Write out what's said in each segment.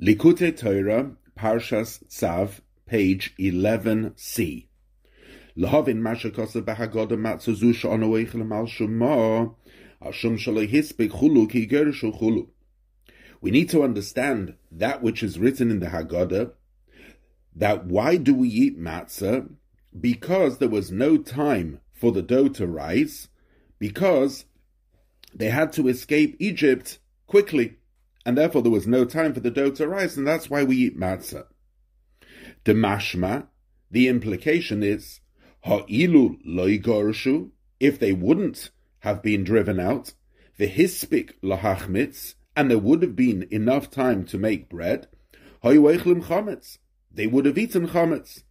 Likutei Torah, Parshas Tzav, page 11c. Lahavin mashakosa bahagoda matzazu sh'ano eichelem al shema, ashum shaloi hispik chulu ki gershu chulu. We need to understand that which is written in the Haggadah, that why do we eat matzah? Because there was no time for the dough to rise, because they had to escape Egypt quickly, and therefore there was no time for the dough to rise, and that's why we eat matzah. The mashma, the implication is, ha'ilu loigorshu, if they wouldn't have been driven out, the hispik lahachmitz, and there would have been enough time to make bread, ha'iweichlim chametz, they would have eaten chametz.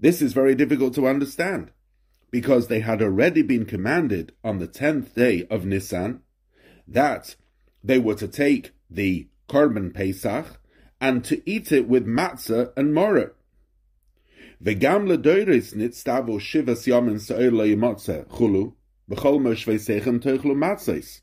This is very difficult to understand, because they had already been commanded on the tenth day of Nisan that they were to take the Korban Pesach and to eat it with matzah and. V'gam ledoiris nitztavo shivas yamin sa'ir le'yimotze chulu b'chol moshvei sechem teuchlu matzes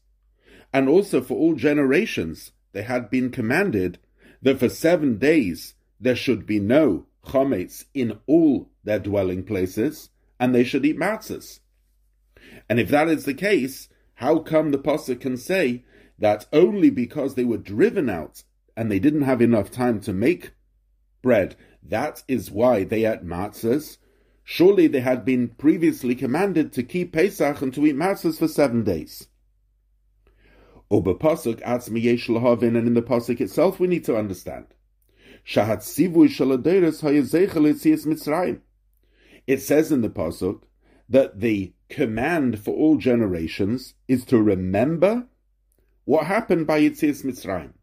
and also for all generations they had been commanded that for seven days there should be no chometz in all their dwelling places, and they should eat matzahs. And if that is the case, how come the pasuk can say that only because they were driven out and they didn't have enough time to make bread, that is why they ate matzahs? Surely they had been previously commanded to keep Pesach and to eat matzahs for seven days. Uber pasuk atzmi yesh lahavin, and in the pasuk itself we need to understand. Shahat sivui shaladeres hayezechel etzias mitzrayim. It says in the pasuk that the command for all generations is to remember what happened by Yitzias Mitzrayim.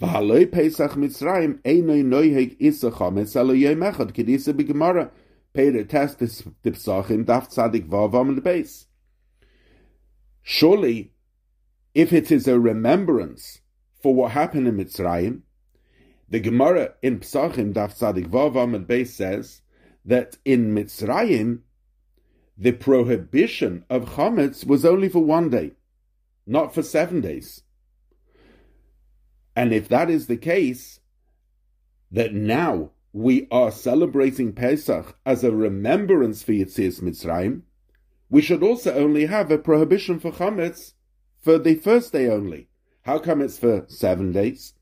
V'haloi Pesach Mitzrayim einoi isa chametz alo b'gemara daf tzadik vavam base. Surely if it is a remembrance for what happened in Mitzrayim, the Gemara in Psachim Daf Tzadik Vav Amid Beis says that in Mitzrayim the prohibition of chametz was only for one day, not for seven days. And if that is the case, that now we are celebrating Pesach as a remembrance for Yitzias Mitzrayim, we should also only have a prohibition for chametz for the first day only. How come it's for seven days?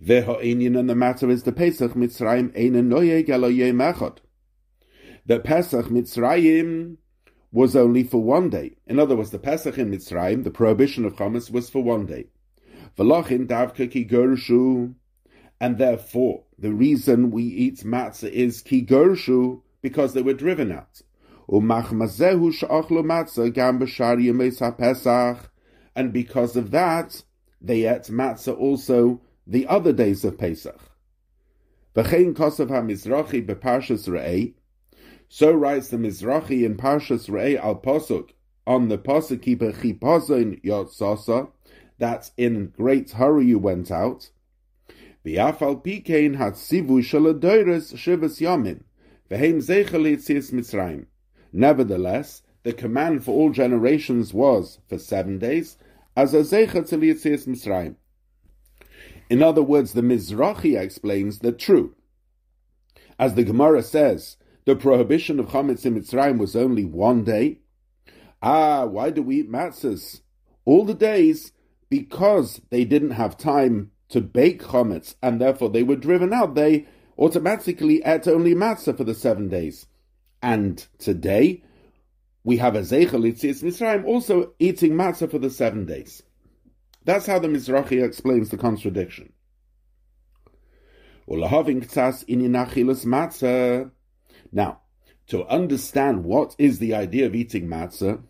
The ha'inyan and the matter is the Pesach Mitzrayim eine noye galoye mechot. The Pesach Mitzrayim was only for one day. In other words, the Pesach in Mitzrayim, the prohibition of chametz, was for one day. V'lochin davka ki gershu, and therefore the reason we eat matzah is ki gershu because they were driven out. Umachmazehu sh'achlo matzah gam b'shar pesach and because of that, they ate matzah also the other days of Pesach. V'chein kosav ha-mizrachi beparshas re'ei, so writes the Mizrachi in Parshas Re'ei al Posuk on the Posuk Chipazon Yotzasa, that in great hurry you went out. V'yafal pikein hat sivu shaladoiris shivas yamin, v'heim zeichel yitzias Mitzrayim. Nevertheless, the command for all generations was for seven days, as a zecha to Mitzrayim. In other words, the Mizrachi explains that true. As the Gemara says, the prohibition of chametz in Mitzrayim was only one day. Ah, why do we eat matzahs? All the days, because they didn't have time to bake chametz, and therefore they were driven out, they automatically ate only matzah for the seven days. And today, we have a Zeichel Yitzias Mitzrayim also eating matzah for the seven days. That's how the Mizrachi explains the contradiction. Now, to understand what is the idea of eating matzah,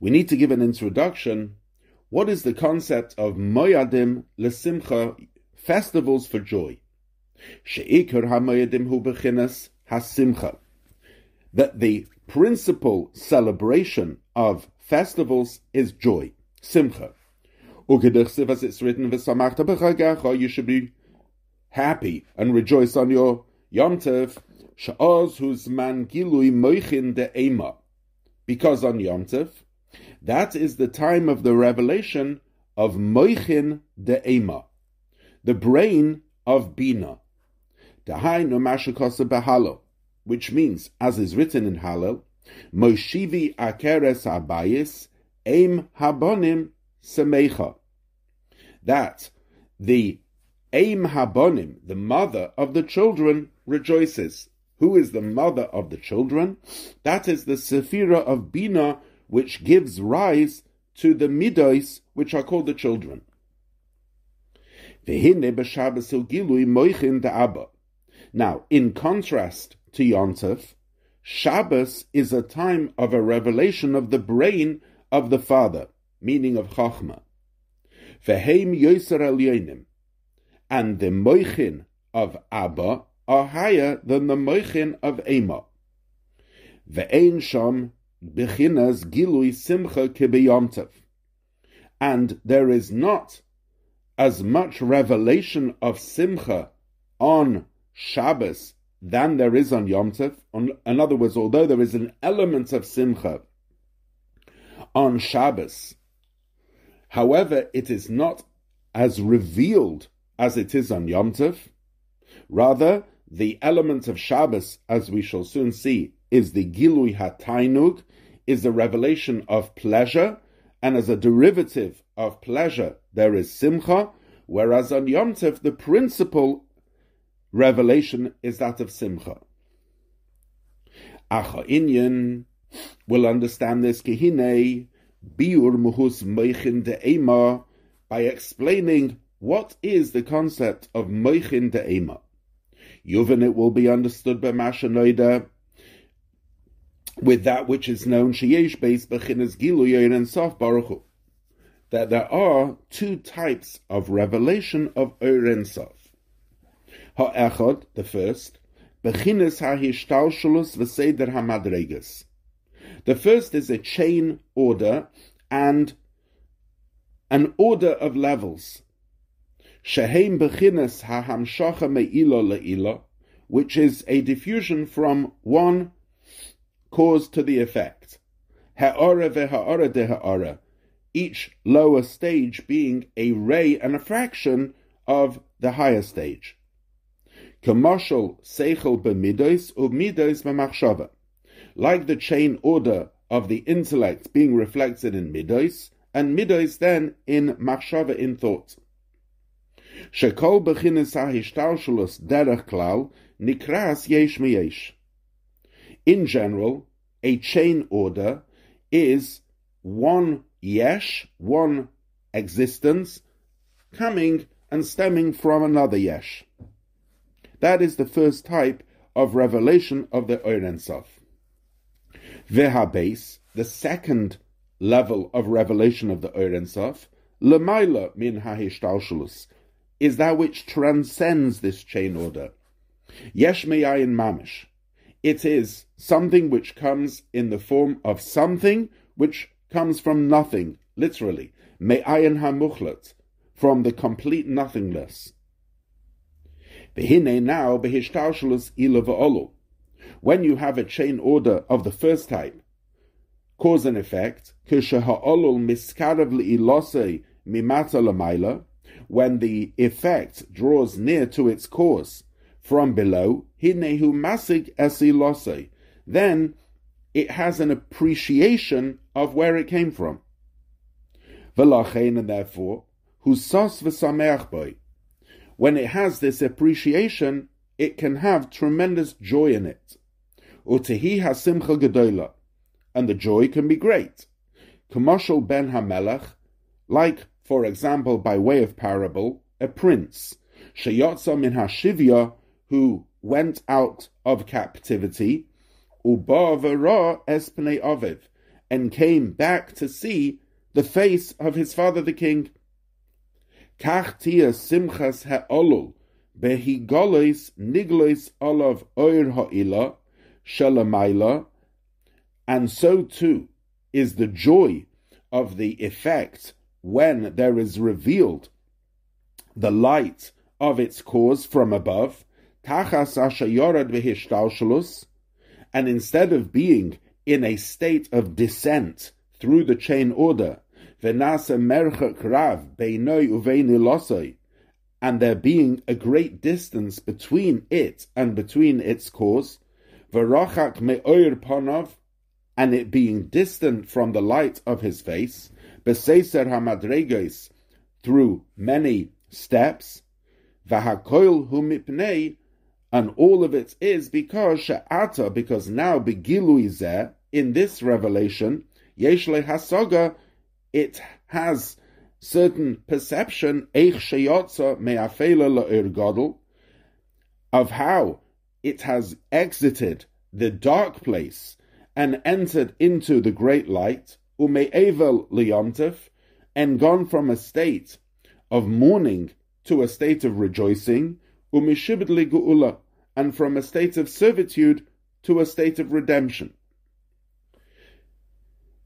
we need to give an introduction. What is the concept of moyadim lesimcha, festivals for joy? She'ikar hamoyadim hu hasimcha. That the principal celebration of festivals is joy, simcha. As it's written, you should be happy and rejoice on your Yom Tov, Sha'oz Huzman Gilui Moichin de Ema. Because on Yom Tov, that is the time of the revelation of Moichin de Ema, the brain of Bina. Dahainu Mashakosa Behalo, which means, as is written in Hallel, Moshivi Akeres Abayis, Aim Habonim Semecha. That the Aim Habonim, the mother of the children, rejoices. Who is the mother of the children? That is the Sephira of Bina, which gives rise to the Midos, which are called the children. Now, in contrast to Yontef, Shabbos is a time of a revelation of the brain of the Father, meaning of Chachma. Veheim Yoser Elyonim, and the Moichin of Abba are higher than the Moichin of Ema. Ve'ein Sham Bechinas Gilui Simcha Kibiyomtev. And there is not as much revelation of Simcha on Shabbos than there is on Yom Tov. In other words, although there is an element of Simcha on Shabbos, however, it is not as revealed as it is on Yom Tov. Rather, the element of Shabbos, as we shall soon see, is the Gilui HaTainug, is the revelation of pleasure, and as a derivative of pleasure, there is Simcha, whereas on Yom Tov, the principal revelation is that of Simcha. Acha Inyan will understand this Kehine Biur Muhus Meichin De'ema by explaining what is the concept of Meichin De'ema. Yuvin it will be understood by Mashanoida with that which is known Sheyesh Beis Bechinas Giluyin and Sof Baruch that there are two types of revelation of Oren Sof. Ha'echad, the first, Bechinas ha'hishtalshalus v'seder ha'madregas. The first is a chain order and an order of levels. Sheheim bechinas ha'hamshacha me'ila le'ila, which is a diffusion from one cause to the effect. Ha'ara ve'ha'ara de ha'ara, each lower stage being a ray and a fraction of the higher stage. Commercial seichel b'midos u'midos b'machshava. Like the chain order of the intellect being reflected in midos, and midos then in machshava in thought. Shekol b'chinas ha'hishtalshalus derech klal nikras yesh miyesh. In general, a chain order is one yesh, one existence, coming and stemming from another yesh. That is the first type of revelation of the Oren Sof. Vehabes, the second level of revelation of the Oren Sof, Lemaila min hahishtalshalus, is that which transcends this chain order. Yesh meyayin mamish. It is something which comes in the form of something which comes from nothing, literally. Me'ayin hamuchlat, from the complete nothingness. Behine now behishtalshalus ila When you have a chain order of the first type, cause and effect, ha'olul miskarav li'ilosei mimata lamaila, when the effect draws near to its cause from below, hinehu masig esilosei, then it has an appreciation of where it came from. V'lachein, and therefore, husas v'sameach boy, when it has this appreciation, it can have tremendous joy in it. Utehi hasimcha gedola, and the joy can be great. Commercial ben hamelech, like, for example, by way of parable, a prince, sheyotza min hashivya, who went out of captivity, uba v'ra espene aviv, and came back to see the face of his father the king. Kach tia simchas ha'olul, behigolis niglois olav oir ha'ila, shalamayla, and so too is the joy of the effect when there is revealed the light of its cause from above, tachas ashayorad v'hishtalshalus, and instead of being in a state of descent through the chain order, v'nasa merchak rav beinoi uveini losoi, and there being a great distance between it and between its cause, v'rochak me'oir ponov, and it being distant from the light of his face, b'seiser hamadregos, through many steps, v'hakoil hu mipnei, and all of it is because she'ata, because now begilui in this revelation, yeshle hasoga, it has certain perception, of how it has exited the dark place and entered into the great light, ume'evel liyomtev, and gone from a state of mourning to a state of rejoicing, umishibed geula, and from a state of servitude to a state of redemption.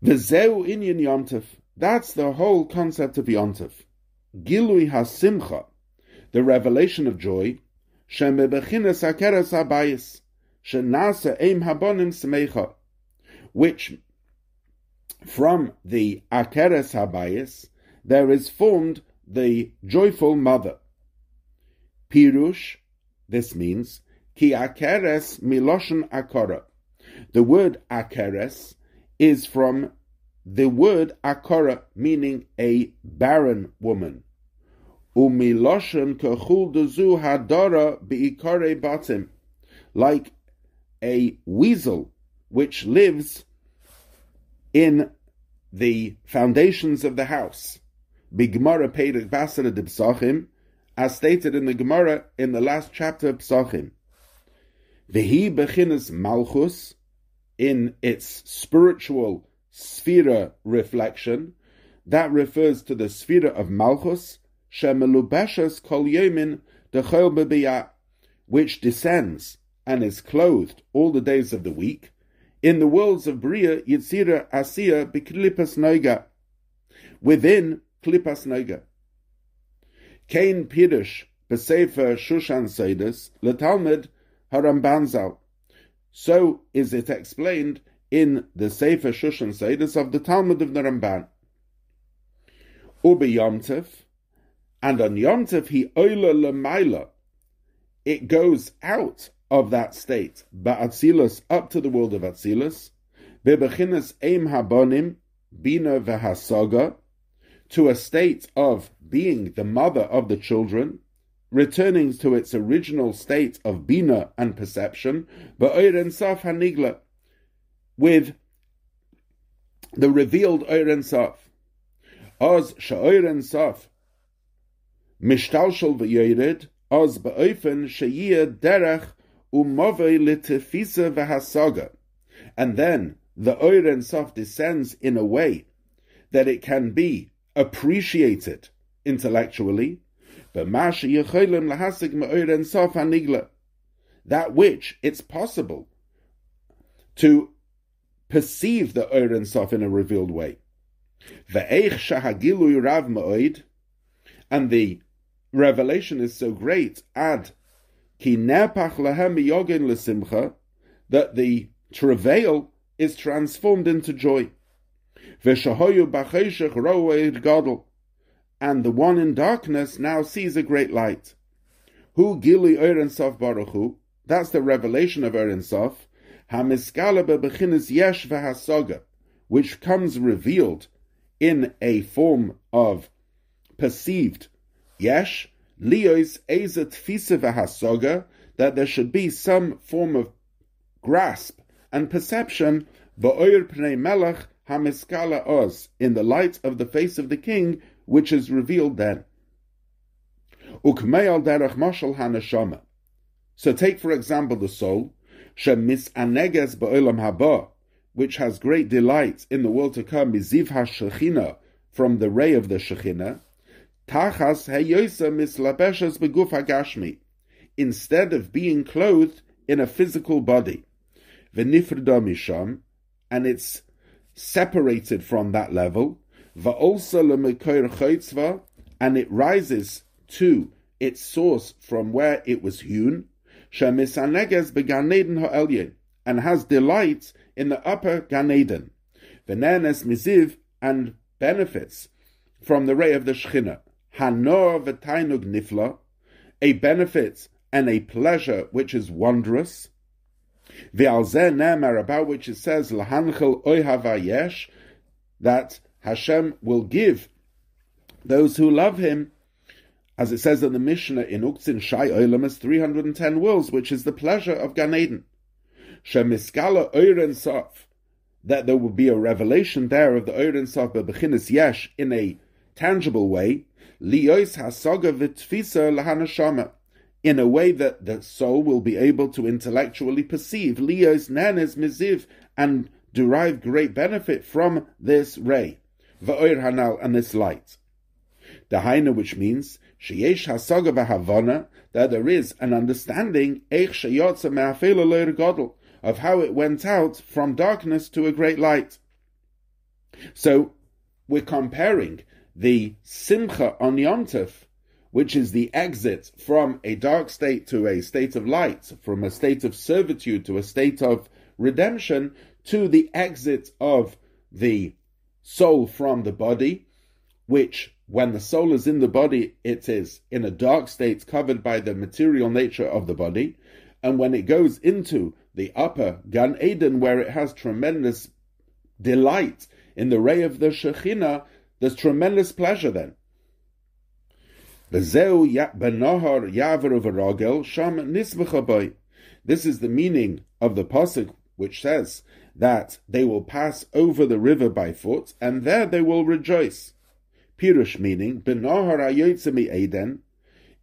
V'zeu inyan yomtev, that's the whole concept of yomtev. Gilui hasimcha, the revelation of joy, shemebechinas akeres habayis, shenasa eim habonim which from the akeres habayis there is formed the joyful mother. Pirush, this means, ki akeres miloshen akora. The word akeres is from the word akora, meaning a barren woman. Umiloshen kechul dezu hadora beikore batim, like a weasel which lives in the foundations of the house. Bigmara Basara de Psachim, as stated in the Gemara in the last chapter of Psachim. Vehi bechinas malchus, in its spiritual sphere reflection, that refers to the sphere of malchus, shemelubeshes kol yemin dechol bebiyah, which descends and is clothed all the days of the week, in the worlds of Bria, Yitzira, Asiya, Biklipas Noiga, within Klipas Noiga. Kain Pirush, Besefer Shushan Seidus, Letalmud, Harambanzal. So is it explained in the Sefer Shushan Seidus of the Talmud of the Ramban. Ubi Yomtev, and on Yomtev he oila lemaila. It goes out of that state, Ba'atzilus, up to the world of Atzilus, Bebechinas Eim Habonim, Bina Vehasoga, to a state of being the mother of the children, returning to its original state of Bina and perception, Ba'oiren Saf Hanigla, with the revealed Oiren Saf. Oz Sha'oiren Saf, Mishtalshal V'yoired, Oz Ba'oifen Sheyir Derech umove litefisa v'hasaga, and then the Oiren Sof descends in a way that it can be appreciated intellectually, that which it's possible to perceive the Oiren Sof in a revealed way. And the revelation is so great, ad Ki nepach lehem yogin lesimcha, that the travail is transformed into joy. V'shahoyu b'cheshech roed gadol, and the one in darkness now sees a great light. Hu gili Oren Sof Baruch Hu, that's the revelation of Oren Sof, hamiskala bebechinis yesh v'hasoga, which comes revealed in a form of perceived yesh, Leo's Ezet Fisa that there should be some form of grasp and perception Ba'oir Pnei Melech Hamiskala Oz in the light of the face of the king, which is revealed then. Ukmeal Derech Mashal Hanashama. So take for example the soul, Shemis Aneges Ba'olam Haba, which has great delight in the world to come, Miziv HaShechina, from the ray of the Shechina, Tachas heyosa mislabeshes beguf hagashmi, instead of being clothed in a physical body. V'nifrda misham, and it's separated from that level. Va'olsa lemekoir chaytzva, and it rises to its source from where it was hewn. Shemisaneges began Eden ha'elyin, and has delight in the upper Gan Eden, Venenes miziv, and benefits from the ray of the Shechina. Hanor v'tainug nifla, a benefit and a pleasure which is wondrous. V'alzeh nemar, about which it says, Lahanchel oihavayesh, that Hashem will give those who love Him, as it says in the Mishnah in Uktzin Shai Olam is 310 wills, which is the pleasure of Gan Eden. Shemiskala Oiren Sof, that there will be a revelation there of the Oiren Sof Bebechinis Yesh in a tangible way, Liyos Hasoga V'Tfisa Lahanashama, in a way that the soul will be able to intellectually perceive Liyos Nanes Miziv and derive great benefit from this ray, V'Oir Hanal, and this light. Dahaina, which means sheyesh hasaga v'havana, that there is an understanding eich me'afela of how it went out from darkness to a great light. So we're comparing the simcha on Yom Tov, which is the exit from a dark state to a state of light, from a state of servitude to a state of redemption, to the exit of the soul from the body, which when the soul is in the body, it is in a dark state covered by the material nature of the body. And when it goes into the upper Gan Eden, where it has tremendous delight in the ray of the Shekhinah, there's tremendous pleasure then. This is the meaning of the pasuk which says that they will pass over the river by foot, and there they will rejoice. Pirush meaning, Eden,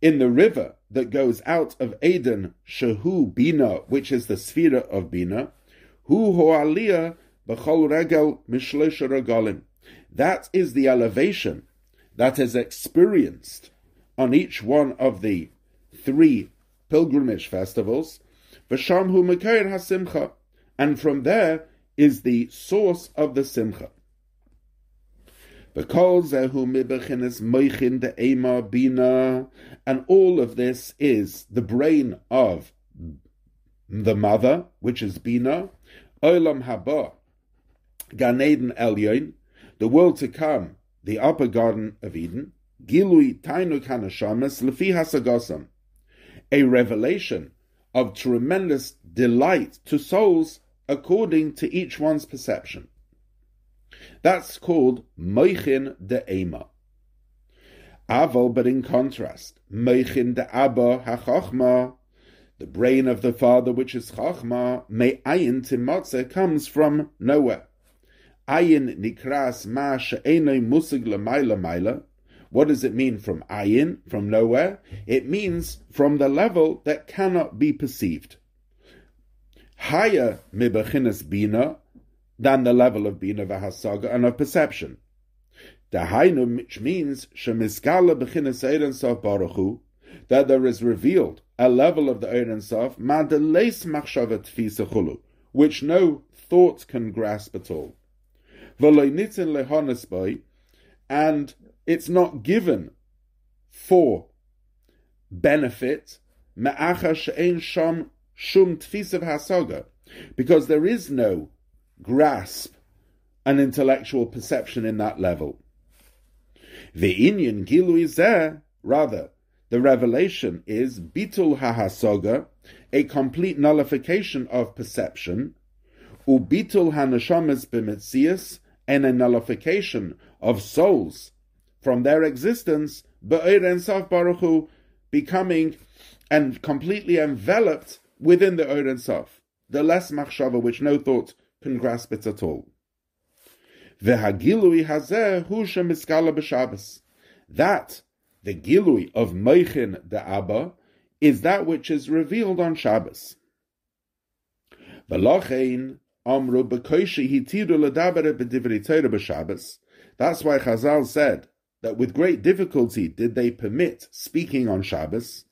in the river that goes out of Eden, Shehu Bina, which is the sphere of Bina, Hu Ho'aliyah B'chol Regel Mishlesh Regalim. That is the elevation that is experienced on each one of the three pilgrimage festivals, V'sham Hu Mekair HaSimcha, and from there is the source of the Simcha. Because zehu mibechinis moichin de ema bina, and all of this is the brain of the mother, which is bina, olam haba, Gan Eden Elyon, the world to come, the upper garden of Eden, gilui tainu kanashamas lefi hasagosam, a revelation of tremendous delight to souls according to each one's perception. That's called Moichin de Ema. Aval, but in contrast, Moichin de Abba HaChochma, the brain of the father which is Chochma, may ayin timotze comes from nowhere. Ayin nikras ma she'enoi musig l'mayla mayla. What does it mean from ayin, from nowhere? It means from the level that cannot be perceived. Higher mibachinas bina, than the level of Bina Vahasaga and of perception. Dahainu, which means Shemiskala Bechinas Eiren Sof Baruchu, that there is revealed a level of the Eiren Sof, Madeleis Machshavet Fisachulu, which no thought can grasp at all. V'loinitzin lehonesboi, and it's not given for benefit, me'acha she'en sham shum tfisav hasaga, because there is no grasp an intellectual perception in that level. The Inyan Gilu is there, rather, the revelation is bitul hahasoga, a complete nullification of perception, ubitul hanashamas b'metzias, and a nullification of souls from their existence, be'er saf baruchu, becoming and completely enveloped within the and Saf, the less machshava which no thought can grasp it at all. V'hagilui hazeh hu shemiskala b'Shabbos. That, the gilui of Meichin the Abba, is that which is revealed on Shabbos. V'lochein amru b'koishi hitiru l'dabere b'divrei Torah b'Shabbos. That's why Chazal said that with great difficulty did they permit speaking on Shabbos.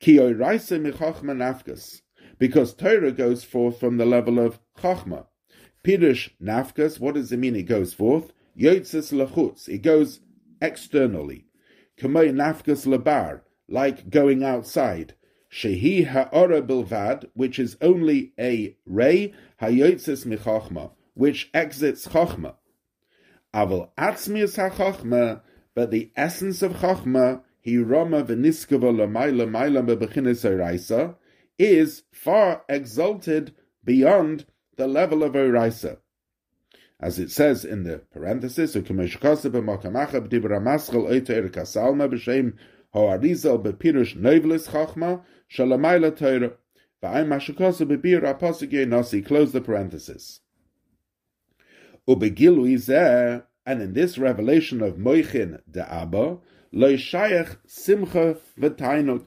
Ki oiraise michachma nafkas, because Torah goes forth from the level of chachma, Pirush nafkas, what does it mean it goes forth? Yotzes lachutz, it goes externally. Kamei nafkas labar, like going outside. shehi ha'ora bilvad, which is only a ray, hayotzes michachma, which exits chachma. Aval atzmius ha'chachma, but the essence of chachma, he rama v'niskava l'mayla mayla bebechinis is far exalted beyond the level of oraisa. As it says in the parenthesis. Close the parenthesis. And in this revelation of Moichin de Abba, simcha v'tainuk.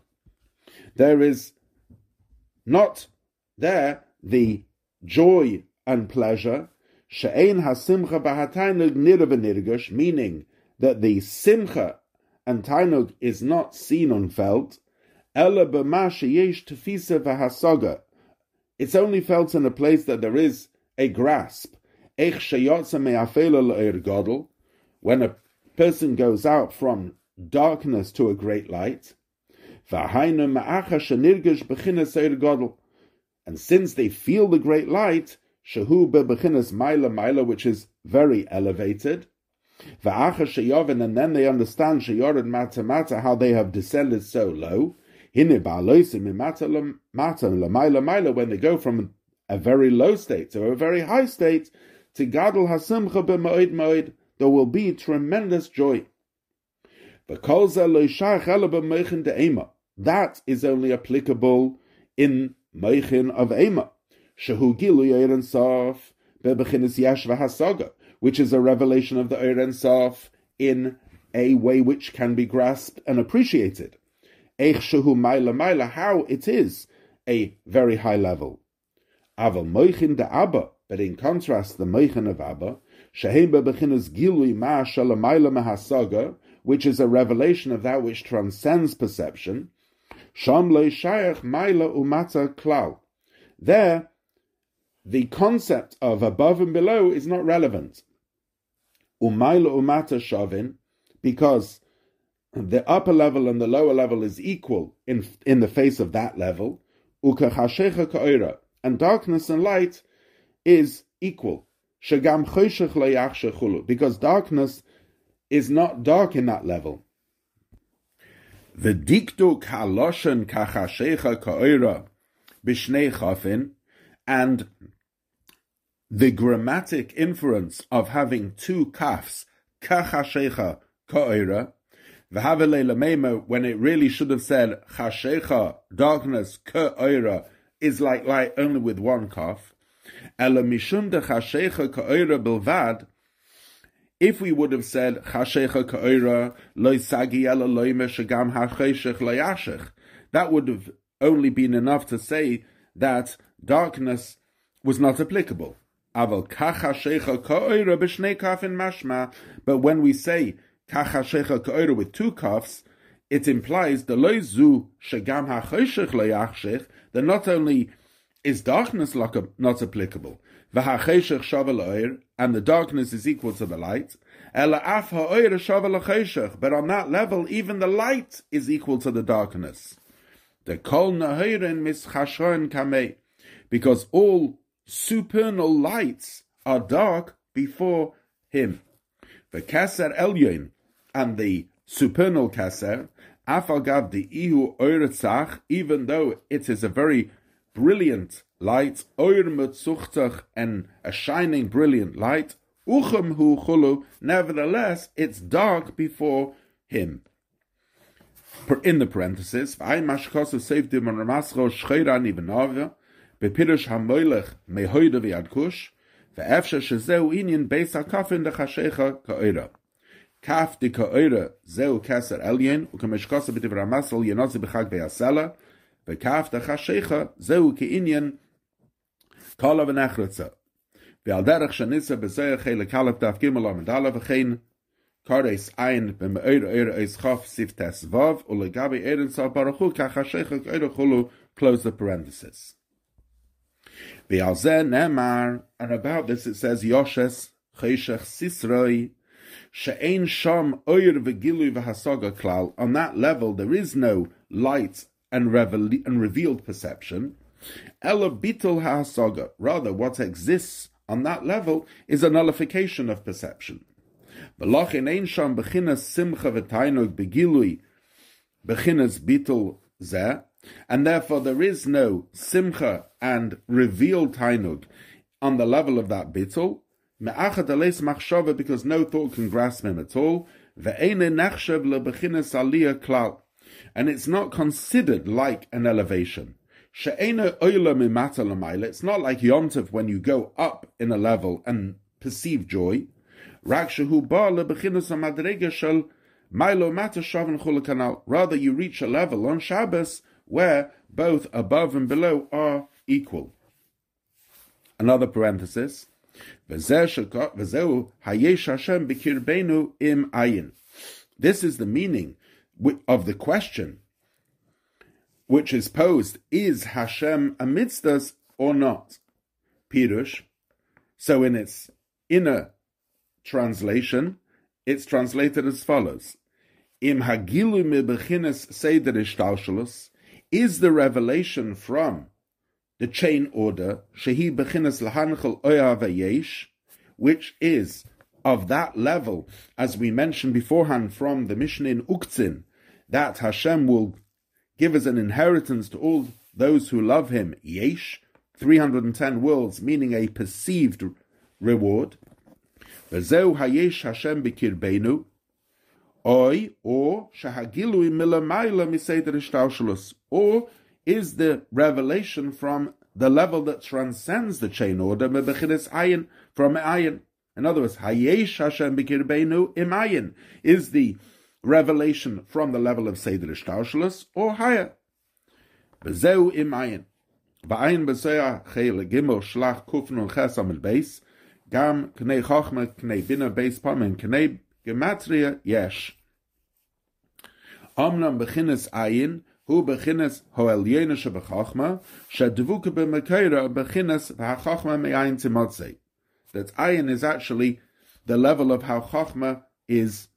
There is not there the joy and pleasure She'ein hasimcha b'hatainug nirva meaning that the simcha and tainug is not seen and felt, ela b'ma sheyesh tefisa v'hasaga. It's only felt in a place that there is a grasp. Ech sheyotza me'afela le'er when a person goes out from darkness to a great light. V'hainu ma'acha shenirgesh b'chinas. And since they feel the great light, shehu bebechinas maila maila, which is very elevated. And then they understand sheyored mata mata, how they have descended so low. When they go from a very low state to a very high state, to gadol hasimcha b'moed moed, there will be tremendous joy. That is only applicable in Meichin of Ema. Shehu Gilu Eiren Sof Bebechinis Yashva Hasaga, which is a revelation of the Eiren Sof in a way which can be grasped and appreciated. Eich Shehu Maila Maila, how it is a very high level. Aval Moichin de Abba, but in contrast, the Moichin of Abba, Shehem Bebechinis Gilui Ma Shalamaila Mahasaga, which is a revelation of that which transcends perception. Sham Lo Shayach Maila Umata Klal. There, the concept of above and below is not relevant. Umayla umata shavin, because the upper level and the lower level is equal in in the face of that level. Ukachashecha ka'ira, and darkness and light is equal. Shagam choshech because darkness is not dark in that level. The diktu kaloshen kachashecha ka'ira b'shnei chafin, and the grammatic inference of having two kafs, kachashecha ka'ira, v'havelei when it really should have said chashecha, darkness, ka'ira, is like light only with one kaf. Ela mishum de chashecha ka'ira bilvad, if we would have said chashecha ka'ira loy sagi ela loyme shagam hacheshech layashech, that would have only been enough to say that darkness was not applicable. Aval kacha shecha ka'oira b'shnei kafin mashma. But when we say kacha shecha ka'oira with two kafs, it implies the loizu shagam ha'choshech loyachshech, that not only is darkness not applicable, v'ha'choshech shavel and the darkness is equal to the light, but on that level, even the light is equal to the darkness. The kol because all supernal lights are dark before him. The Kaser Elyon and the supernal Kaser, Afalgav the Ihu even though it is a very brilliant light, Oir Metzuchtach, and a shining brilliant light, Uchem Hu Chulu, nevertheless, it's dark before him. In the parenthesis, V'ay Mashkos of Safety Ramascho Shcheira Nibenavia, בפירוש המוילך מהוידו ויד כוש, ואפשר שזהו עניין בייס הכפן דחשיך כאוירה. כף די כאוירה זהו כסר עליין, וכמשקוסה בדבר המסל ינוצי בחג ויסלה, וכף דחשיך זהו כעניין kala v'nechrotza. Ve'al derech shenitza b'zeh chelik halef daf gimel amid halef v'chein kares ein b'me'er er eis chaf sif tes vav u'legabi eren sal baruchu kach ha'sheichak erechulu close the parenthesis. Ve'al zeh nemar and about this it says Yoshes cheshech sisroi she'ein sham oyer v'gilui v'hasaga klal on that level there is no light and, revel- and revealed perception Rather, what exists on that level is a nullification of perception. And therefore there is no simcha and revealed tainug on the level of that bitul, because no thought can grasp him at all, and it's not considered like an elevation. It's not like yontif when you go up in a level and perceive joy. Rather, you reach a level on Shabbos where both above and below are equal. Another parenthesis. This is the meaning of the question which is posed, is Hashem amidst us or not? Pirush. So in its inner translation, it's translated as follows. Im hagilu is the revelation from the chain order, Shehi which is of that level, as we mentioned beforehand from the Mishnah in Uktzin, that Hashem will give as an inheritance to all those who love Him, Yesh, 310 worlds, meaning a perceived reward. V'zeu hayesh Hashem bikirbeinu, Oi, or shahagilui milamayla miseder or is the revelation from the level that transcends the chain order, mebechinis ayin, from ayin. In other words, hayesh Hashem bikirbeinu imayin is the revelation from the level of Seder Ishtarshalus or higher. Bezeu imayin. Ba'ayin besoya chele gimel shlach kufnun ches amel beis, gam knei chochma knei bina beis pamen knei gematria yesh. Amnam bechinis ayin, hu bechinas hoelyene shebechachma, shadvuke b'mekeira bechinas v'hachachma me'ayin timotzei. That ayin is actually the level of how chachma is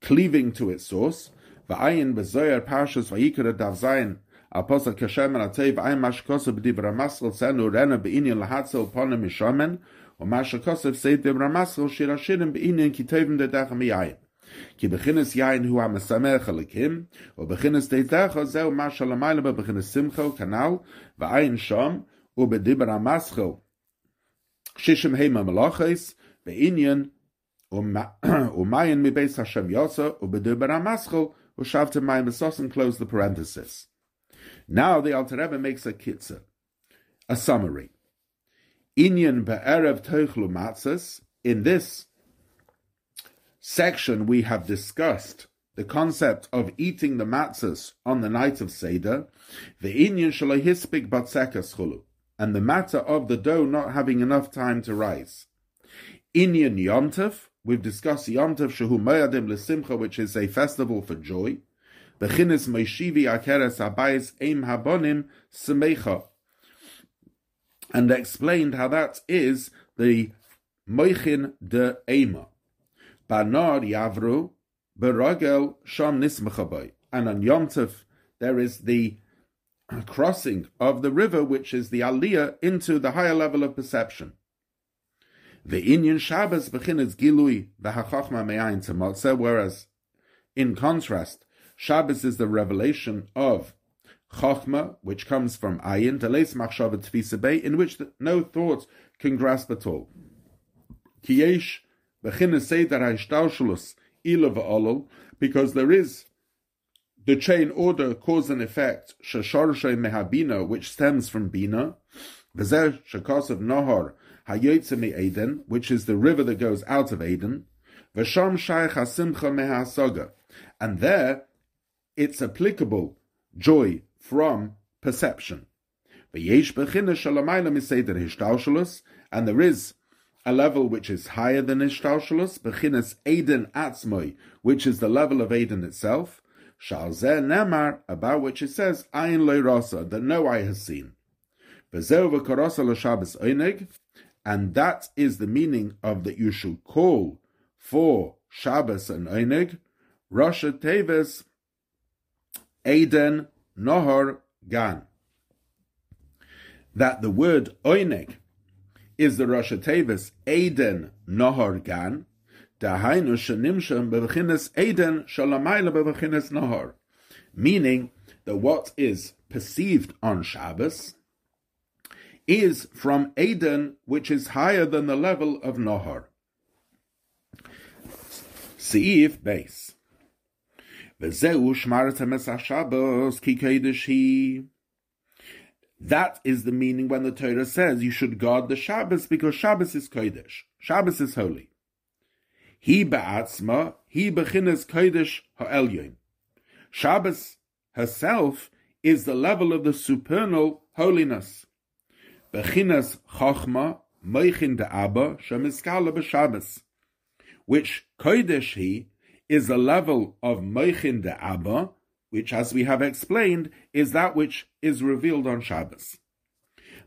cleaving to its source. V'ayin b'zoyer parshas v'yikra dav zayin Apostle Kashem and Atei v'ayin mashkosav b'divra maskel senu rena b'inyan lahatzel ponem mishomen, u'mashkosav seid divra maskel shirashirim b'inyan kitevim dedachem yayin. כי בכינס יין הוא המשמח הליקים, ובכינס תיתך זהו מה שלמיילה בבכינס שמחו כנ"ל, ועין שם, ובדיבר המסחו, שישם המה מלוכס, בעניין Umayin mi beis Hashem yosa ubedu beramascho ushavte mayim esos and close the parenthesis. Now the Alter Rebbe makes a kitzah, a summary. Inyan be'erev toichlu matzas. In this section, we have discussed the concept of eating the matzas on the night of Seder, the inyan shalahispik batsekas chulu, and the matter of the dough not having enough time to rise. Inyan yontef we've discussed yomtev shehu moyadim lesimcha, which is a festival for joy. Bechinis meishivi akeres abayis eim habonim semecha, and explained how that is the moichin de ema. Banar Yavru, Beragel Sham Nismachabai. And on Yom Tov, there is the crossing of the river, which is the Aliyah into the higher level of perception. The Inyan Shabbos bechinas Gilui v'hachachma me'ayin tzemotze, whereas in contrast, Shabbos is the revelation of Chachma, which comes from Ayin, Deles Machshav Tfisa in which the, no thought can grasp at all. Kiyesh because there is the chain order cause and effect mehabina which stems from bina v'zeh shekos of nohor hayotze Eden which is the river that goes out of Eden. V'sham shayach hasimcha mehasaga and there it's applicable joy from perception. And there is a level which is higher than Ishtalshalus, Bechinas Eden Atzmoi, which is the level of Eden itself, Shalzeh Nemar, about which it says, Ayin Leirasa, that no eye has seen. V'karasa Oineg, and that is the meaning of that you should call for Shabbos and Oineg, Rasha Teves Eden Nohor Gan. That the word Oineg is the Rosh Tevis Eden Nohor Gan, Nohor. Meaning that what is perceived on Shabbos is from Eden, which is higher than the level of base. Shmartem Shabbos ki hi. That is the meaning when the Torah says you should guard the Shabbos because Shabbos is Kodesh. Shabbos is holy. He ba'atzma, he bechinas Kodesh ha'elyon. Shabbos herself is the level of the supernal holiness. Bechinas chachma, meichin de'aba, shemiskala b'Shabbos. Which Kodesh he is the level of meichin de'aba, which, as we have explained, is that which is revealed on Shabbos.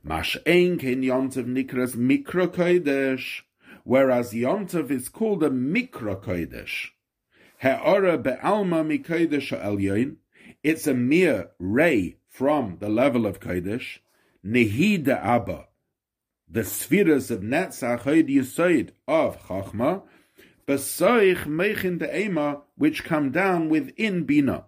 Mash'en ken Yontav nikras mikra kodesh, whereas Yontav is called a mikra kodesh. He'ora be'alma mikodesh elyon, it's a mere ray from the level of kodesh. Nehida Abba, the spheres of Netzach, Yisoid of Chachma, Besoich Meichin De'ema, which come down within Bina.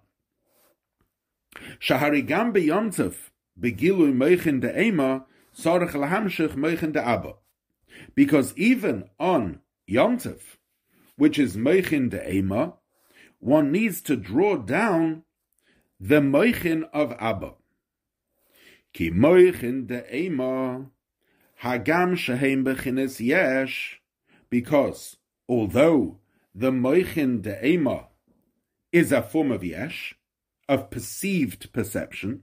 Shaharigam beyomtov begilu meichin de'ema sarach lahamshich meichin de'aba. Because even on Yomtov, which is meichin de'ema, one needs to draw down the meichin of Abba. Ki de de'ema hagam shehem bechines yesh, because although the moichin de de'ema is a form of yesh, of perceived perception.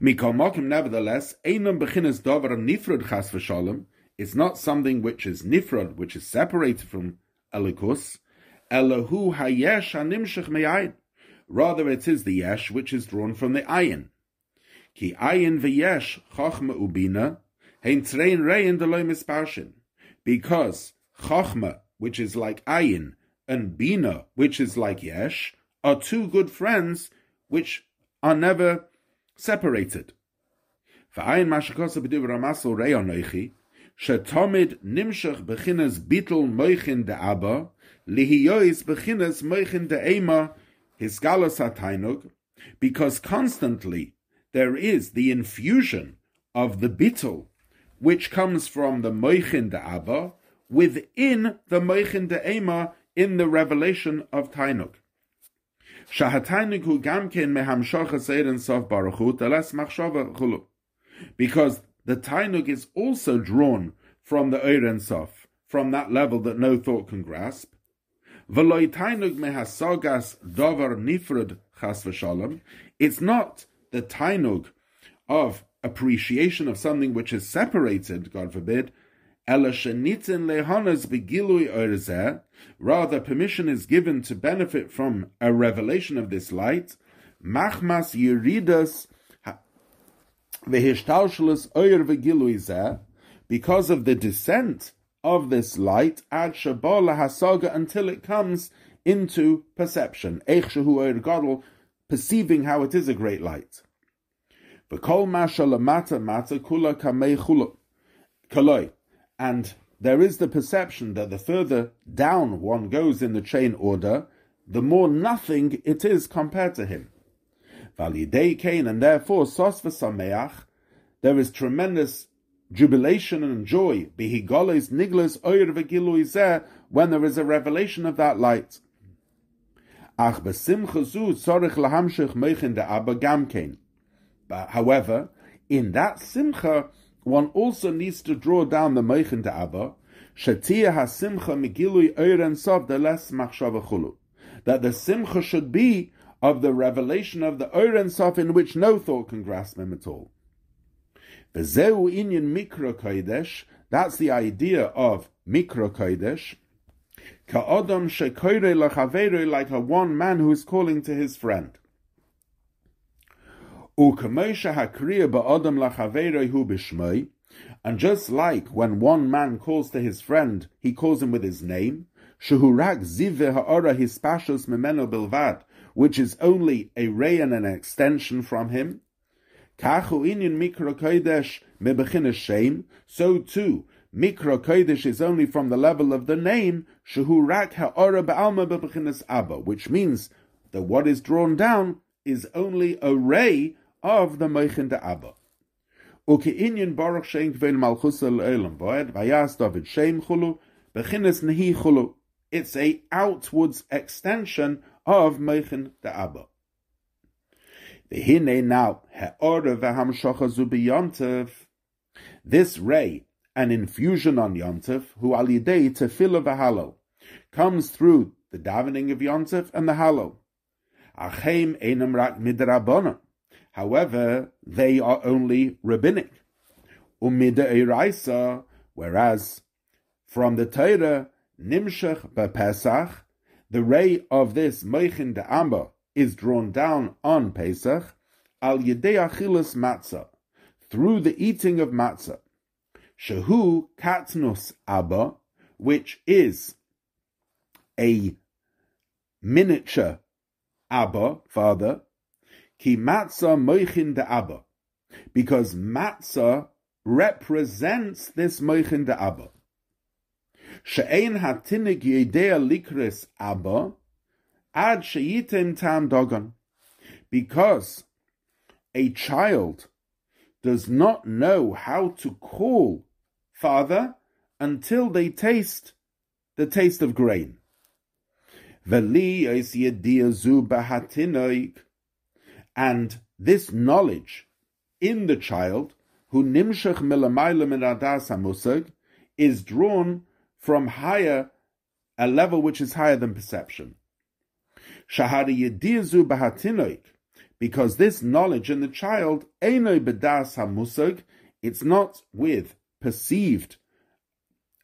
Mikol Mokim, nevertheless, Einam Bechinas Dover Nifrod Chas V'Shalom It's not something which is Nifrod, which is separated from Elikus, Elahu Hayesh Hanimshech Me'ayin. Rather, it is the Yesh which is drawn from the Ayin. Ki Ayin V'Yesh Chochma Ubina Hein Trein Rein Deloy Misparshin. Because Chochma, which is like Ayin, and Bina, which is like Yesh, are two good friends which are never separated. Ve'ayin mashakosa b'div ramasol reyo noichi, shetomid nimshach b'chinas bitl moichin de'aba, lihiyois b'chinas moichin de'ema, hisgalos hatainug, because constantly there is the infusion of the bitl, which comes from the moichin de'aba, within the moichin de'ema in the revelation of Tainuk. Because the tainuk is also drawn from the Eiren Sof, from that level that no thought can grasp. It's not the tainug of appreciation of something which is separated, God forbid, Rather, permission is given to benefit from a revelation of this light. Machmas yiridas because of the descent of this light ad shabola hasaga until it comes into perception. Perceiving how it is a great light. And there is the perception that the further down one goes in the chain order, the more nothing it is compared to him. and therefore there is tremendous jubilation and joy, when there is a revelation of that light. Ach besimcha zu tzorich lahamshich meichin de abba gamkein. However, in that simcha, one also needs to draw down the Meichin to Abba, Shatia HaSimcha Megilui Eiren Sov the less Machshava Chulu. That the Simcha should be of the revelation of the Eiren Sov in which no thought can grasp him at all. Bezeu Inyan Mikro Kodesh, that's the idea of Mikro Kodesh, Ka'odam Shekoire Lachavere, like a one man who is calling to his friend. And just like when one man calls to his friend, he calls him with his name, which which is only a ray and an extension from him. Kachu inyan mikra kodesh mebechina shem. So too, mikra kodesh is only from the level of the name shehu rak ha'ora ba'alma bebechinas abba, which means that what is drawn down is only a ray of the meichin abba. Baruch shein kvein malchus el elam boed vayas david chulu bechinas nehi chulu. It's a outwards extension of meichin abba. Now b'yontev. This ray, an infusion on Yontev, who al tefillah v'halal, comes through the davening of Yontev and the halal. Achem enam rak. However, they are only rabbinic. Umida eraisa, whereas from the Torah, nimshach b'Pesach, the ray of this meichin de amba is drawn down on Pesach al yedei achilas matzah, through the eating of matzah. Shehu katnus abba, which is a miniature abba, father, ki matzah moichin de abba, because matzah represents this moichin de abba. She'ein hatinig yedea likris abba, ad sheyitim tam dogon, because a child does not know how to call father until they taste the taste of grain. And this knowledge in the child, who nimshach is drawn from higher, a level which is higher than perception. Because this knowledge in the child, it's not with perceived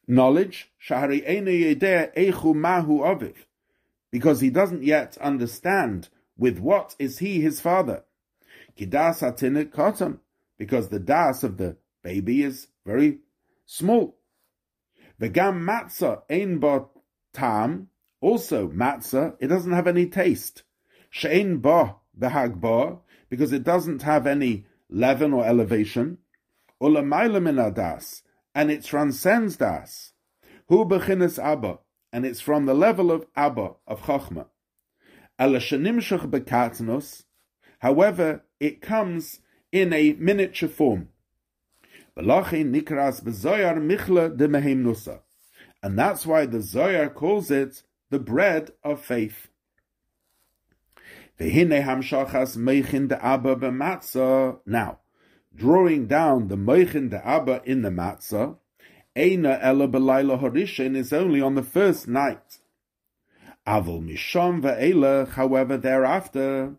knowledge, because he doesn't yet understand with what is he his father. Because the das of the baby is very small. Vegam matzah ein tam, also, matzah, it doesn't have any taste. Shein ba, because it doesn't have any leaven or elevation. Das, and it transcends das. Hu bechinas abba, and it's from the level of abba, of chachma. Elashanimshach bekatnos, however, it comes in a miniature form. Balachin nikras bezoyar michla de mehemnusa. And that's why the Zohar calls it the bread of faith. Now, drawing down the meichin de abba in the matzah, Eina ela belayla horishin is only on the first night. Avol mishom ve'elech, however, thereafter,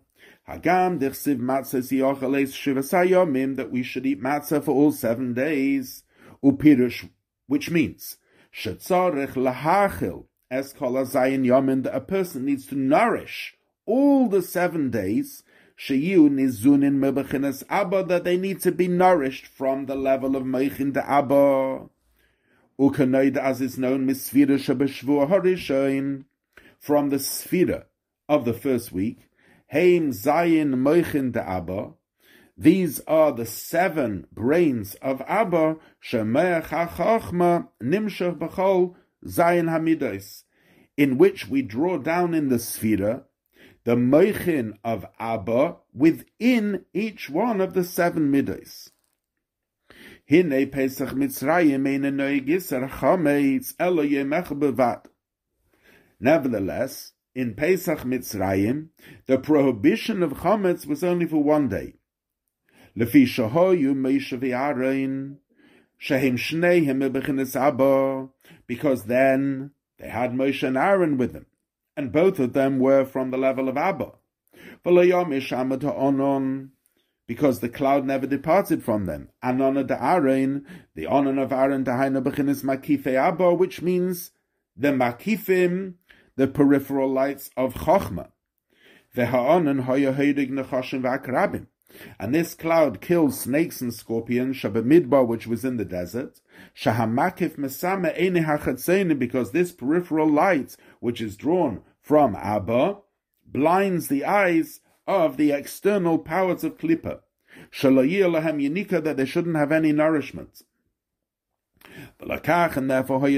Hagam dichsiv matzah siyochales shivasayomim, that we should eat matzah for all seven days, upirush, which means, shetzarech lahachil, as Zayin Yamin, that a person needs to nourish all the seven days, Sheyu Nizunin Mebechinas Abba, that they need to be nourished from the level of Meichin de Abba. Ukanoid, as is known, Misvira Horishoin, from the Sphira of the first week, Heim Zayin Meichin de Abba, these are the seven brains of Abba, Shemeach HaChachma, Nimshach B'chol, Zayin Hamidas, in which we draw down in the Sphira the Moichin of Abba within each one of the seven Midas. Hine Pesach Mitzrayim eine neue Gisser Chametz Elo Yemech Bevat. Nevertheless, in Pesach Mitzrayim, the prohibition of Chametz was only for one day. Lefi Shahoyu Meisha V'Aaron, Shehem Shneihem Bechinas Abba, because then they had Moshe and Aaron with them, and both of them were from the level of Abba. Because the cloud never departed from them. Anona de Aaron, the Onon of Aaron Dahaina Bechinis Makife Abba, which means the Makifim, the peripheral lights of Chochma. And this cloud kills snakes and scorpions, Shabamidbar, which was in the desert, Shahamakif Mesame because this peripheral light, which is drawn from Abba, blinds the eyes of the external powers of Klippa. That they shouldn't have any nourishment. And therefore,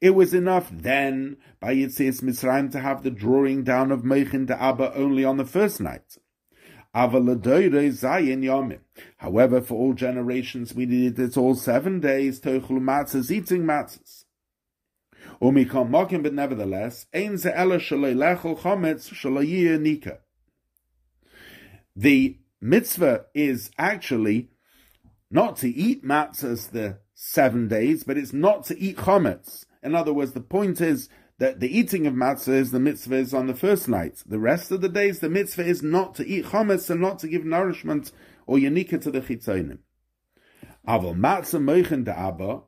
it was enough then by Yitzias Mitzrayim to have the drawing down of Meichin de Abba only on the first night. However, for all generations, we needed it all seven days, Tochlu matzahs, eating matzahs. Umikam mokim, but nevertheless, ein lechel chometz nika. The mitzvah is actually not to eat matzahs the seven days, but it's not to eat chometz. In other words, the point is that the eating of matzah is the mitzvah is on the first night. The rest of the days, the mitzvah is not to eat chometz and not to give nourishment or yanika to the chitzonim. Aval matzah da'aba.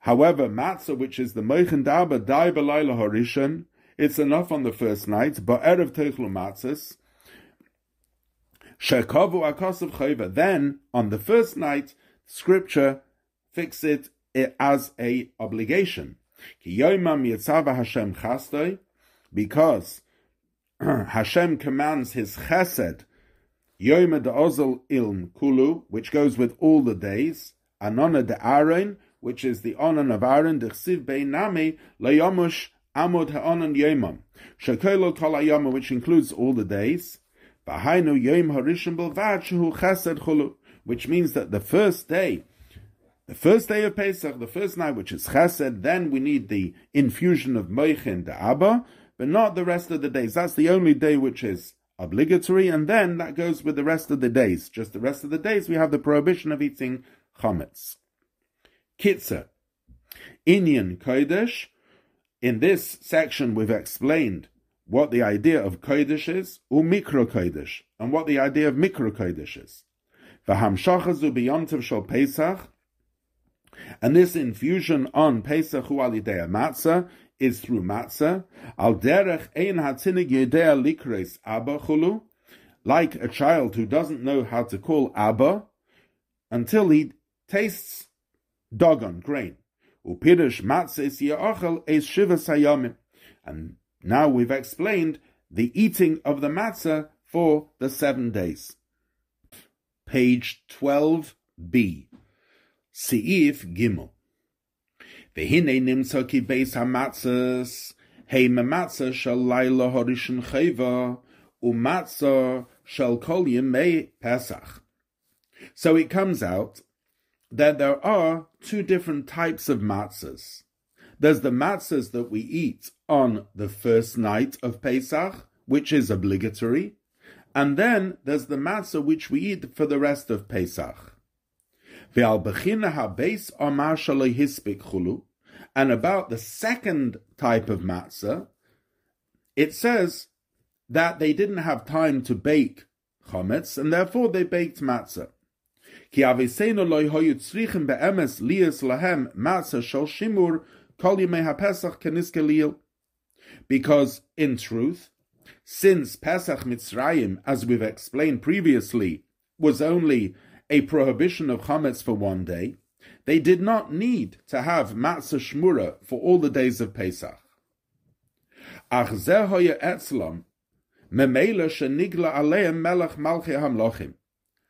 However, matzah, which is the moichen da'aba, dai b'layla harishon, it's enough on the first night, but erev teichlu matzahs. Shekavu akasav chayva. Then, on the first night, scripture fix it as a obligation. Because Hashem commands his chesed, Yoma de Ilm Kulu, which goes with all the days, Anona de which is the onan of Aaron, de Chsiv Bein Nami, Layomush Amud Ha'onan Yomam, Shekelo Kol which includes all the days, Bahainu Yom Harishim Belvad Shehu Chesed Chulu, which means that the first day the first day of Pesach, the first night, which is Chesed, then we need the infusion of Moichin the Abba, but not the rest of the days. That's the only day which is obligatory, and then that goes with the rest of the days. Just the rest of the days, we have the prohibition of eating chametz. Kitzer, Inyan Kodesh. In this section, we've explained what the idea of Kodesh is, or Mikro Kodesh, and what the idea of Mikro Kodesh is. V'hamshachazu b'yontav shal Pesach, and this infusion on Pesach Hu Matzah is through matzah. Al derech ein hatzinig yedea likres abba chulu, like a child who doesn't know how to call abba until he tastes dogon grain. Upirush matzah is ya'achel es shiva sayamim. And now we've explained the eating of the matzah for the seven days. Page 12b. Seif Gimel. Vehine nimtza ki beis hamatzas, hey mematzah shal laila horishin chayva, umatzah shal kol yemei Pesach. So it comes out that there are two different types of matzahs. There's the matzahs that we eat on the first night of Pesach, which is obligatory, and then there's the matzah which we eat for the rest of Pesach. And about the second type of matzah, it says that they didn't have time to bake chametz, and therefore they baked matzah. Because in truth, since Pesach Mitzrayim, as we've explained previously, was only a prohibition of chametz for one day, they did not need to have matzah shmura for all the days of Pesach. Ach etzlam, memela shenigla aleim melech malchi hamlochim.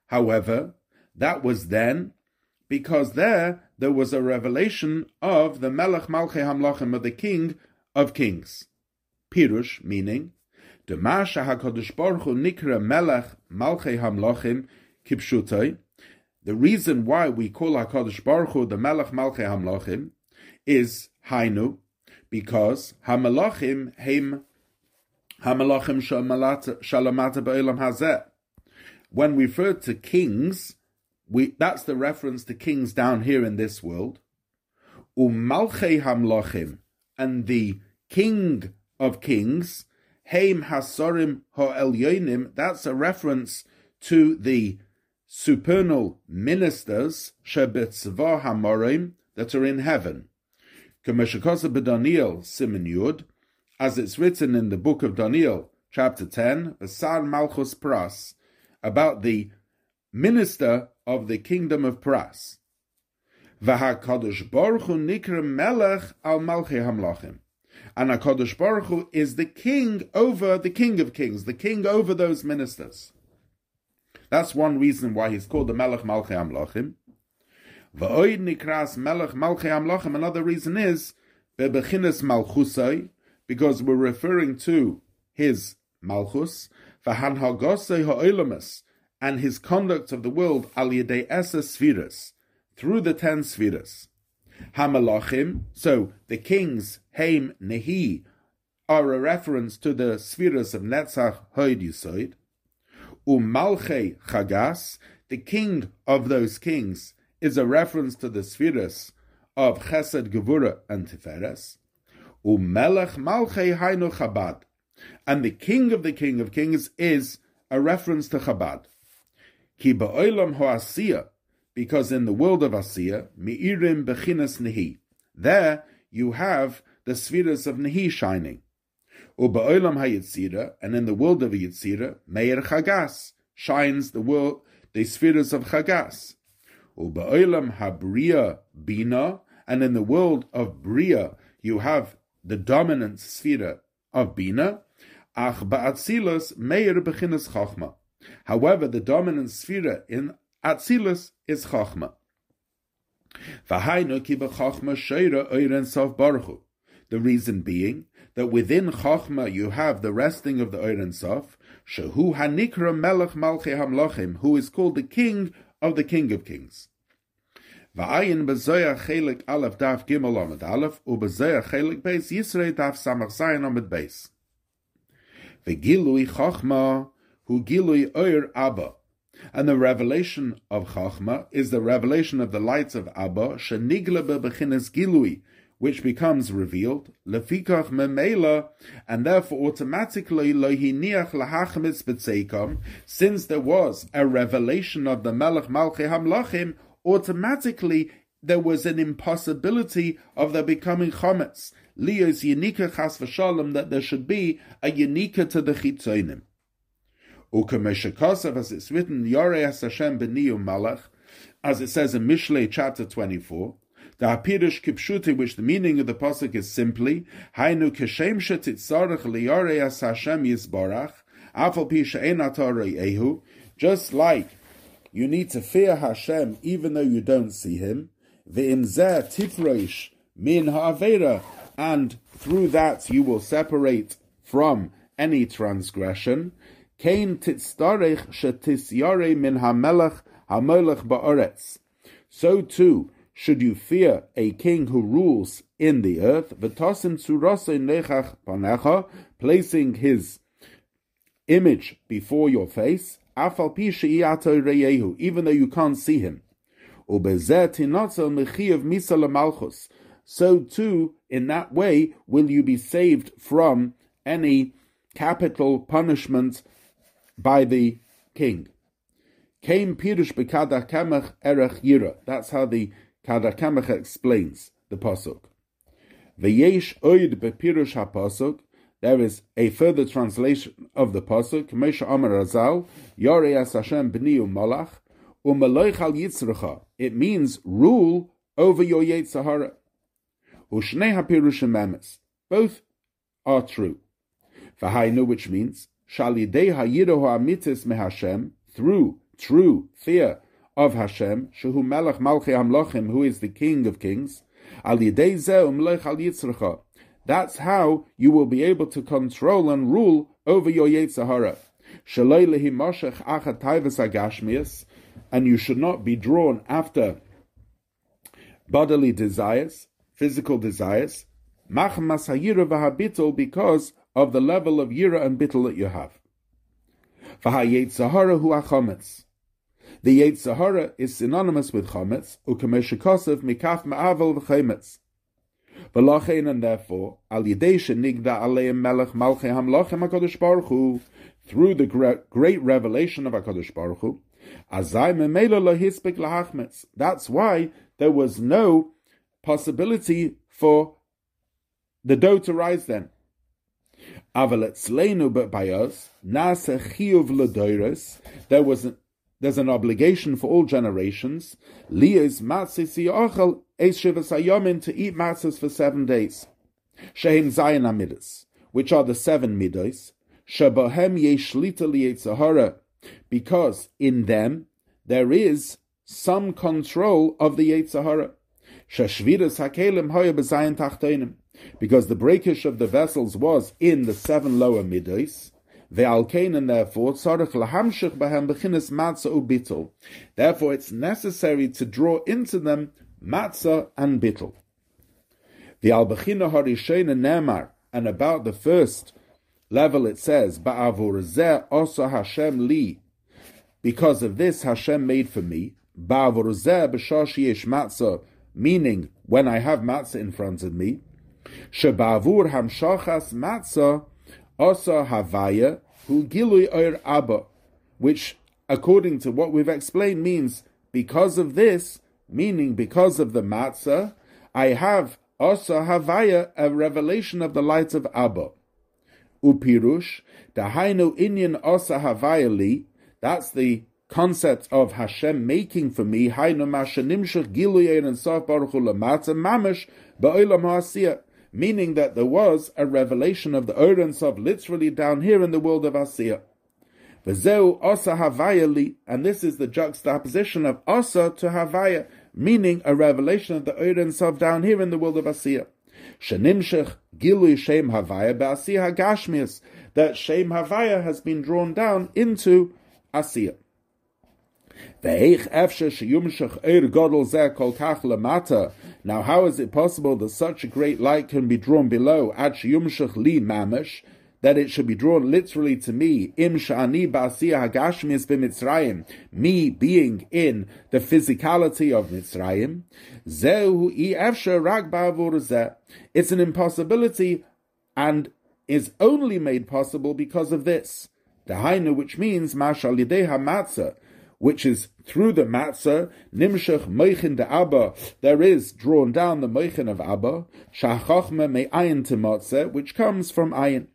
However, that was then, because there there was a revelation of the melech malchi hamlochim of the king of kings. Pirush, meaning, Demasha HaKadosh Baruch Hu Nikra Melech Malchei Hamlochim Kipshutai, the reason why we call HaKadosh Baruch Hu the Melech Malchei Hamlachim is Hainu, because Hamalachim Heim Hamalachim Shalamata Ba'elam Hazeh. When we refer to kings, we, that's the reference to kings down here in this world. Umalchei Hamlachim, and the king of kings, Heim Hasorim Ha'elyonim, that's a reference to the supernal ministers shebetzva hamorim that are in heaven. As it's written in the book of Daniel, chapter 10, Asar Malchus Pras, about the minister of the kingdom of Pras. V'hakadosh Baruch Hu Nikra Melech al Malchi Hamlachim. And HaKadosh Baruch Hu is the king over the king of kings, the king over those ministers. That's one reason why he's called the Melech Malchei Amlachim. V'oid nikras Melech Malchei Amlachim. Another reason is bebechinas Malchusai, because we're referring to his Malchus, v'han hagosei ha'olamus, and his conduct of the world al yedei spheres, through the ten spheres. Hamalachim, so the kings, Haim, Nehi, are a reference to the spheres of Netzach, Hoid, Yisoid. Umalche Chagas, the king of those kings, is a reference to the spheres of Chesed, Gevura, and Tiferes. Umelech Malche Hainu Chabad, and the king of the king of kings is a reference to Chabad. Ki ba'olam ho'asiyah, because in the world of Asiya, mi'irim bechinas nehi, there you have the spheres of nehi shining. Uba'olam hayitzira, and in the world of Yitzira, meir chagas, shines the world, the spheres of chagas. Uba'olam habriya bina, and in the world of bria, you have the dominant sphere of bina. Ach ba'atzilus meir bechinas chachma. However, the dominant sphere in Atzilus is Chachma. The reason being that within Chachma you have the resting of the Oren Sof, Shehu Hanikra Melech Malchi Hamlochim, who is called the King of the King of Kings. Va'ayin bezoya chelik aleph daf gimel amid aleph, u bezoya chelik beis yisrei daf samach zayin amid beis. V'gilui chachma hu gilui oir abba, and the revelation of Chachma is the revelation of the lights of Abba, Sheniglebe Bechinas Gilui, which becomes revealed, Lefikach Memela, and therefore automatically Lohiniach Lahachmitz B'tzeikom, since there was a revelation of the Melech Malchi Hamlachim, automatically there was an impossibility of there becoming chometz. Leo's Yenika Chas V'Shalom, that there should be a Yenika to the Chitzonim. Ukameshakasav, as it's written, Yareas Hashem b'niyu malach, as it says in Mishlei chapter 24, the Hapirish Kipshuti, which the meaning of the pasuk is simply, Hainu keshem shetitzarech liyareas Hashem yisbarach, afal pi ehu, just like you need to fear Hashem even though you don't see Him, ve'imzeh tifroish min ha'avera, and through that you will separate from any transgression, Kain titzdarech shetisyare min hamelech hamelech ba'aretz. So too should you fear a king who rules in the earth, placing his image before your face, afal reyehu, even though you can't see him. So too, in that way, will you be saved from any capital punishment by the king. That's how the Kadar Kamach explains the pasuk. V'yesh oid bepirush hapasuk. There is a further translation of the pasuk. Moshe Amar Razal Yareas Hashem b'niu malach umaloich al yitzrecha. It means rule over your Yetzirah. Ushnei hapirushim memes. Both are true. V'hainu, which means Shalidei hayidahu amitis mehashem, through true fear of Hashem, shehu melech malchi hamlochim, who is the King of Kings, al yidei umlech al yitzrecha. That's how you will be able to control and rule over your Yetzirah. Shaloi lehi moshech and you should not be drawn after bodily desires, physical desires, mach masayira v'habitul, because of the level of yira and bittul that you have. V'hayetzahara hu achometz. The Yetzahara is synonymous with chometz, ukemeshikosav mikaf ma'avel v'chometz. V'lachein and therefore, al yedei nigda aleim melech malchei hamlochem HaKadosh Baruch Hu, through the great revelation of HaKadosh Baruch Hu, azai memela lohispek lahachmetz. That's why there was no possibility for the dough to rise then. Aval etzleinu, but by us, nasa chiyuv there was an, there's an obligation for all generations. Liyas matzis yochel eis ayomin to eat matzahs for seven days. Shehem Zayin Amidus, which are the seven midos, Shabahem Yeshlita Sahara, because in them there is some control of the Yetzahara. Shashviras Hakelim Hoya B'Zayin Tachtoinim, because the breakage of the vessels was in the seven lower midos, and therefore matzah Therefore, it's necessary to draw into them matzah and bittel. The albechina harishena nemar, and about the first level it says, Ba'avur also Hashem li. Because of this Hashem made for me. Ba'avur b'shashi matzah, meaning when I have matzah in front of me. Sheba'avur hamshachas matzah also havaya abba, which according to what we've explained means because of this, meaning because of the matzah, I have also havaya a revelation of the light of Abba. Upirush, dahainu inyan osa havayali, that's the concept of Hashem making for me, hainu mashanimshach giluyen and sof baruch lamata mamish ba'olam ha'asiyah, meaning that there was a revelation of the Orens of literally down here in the world of Asiyah. V'zeu osa havayali, and this is the juxtaposition of Asa to havaya, meaning a revelation of the Orens of down here in the world of Asiyah. Shenimshech Gilui Shem Havaya Ba'asiyah Hagashmias, that Shem Havaya has been drawn down into Asiyah. Now, how is it possible that such a great light can be drawn below? Ad li mamish, that it should be drawn literally to me, im shani ba'asiyah hagashmias b'mitzrayim, me being in the physicality of Mitzrayim, zehu efsher rag ba'avur It's an impossibility and is only made possible because of this. The which means mashal yidei hamatzah, which is through the matzah, nimshach meichin de Abba, there is drawn down the meichin of Abba, shachachme me ayin to which comes from ayin.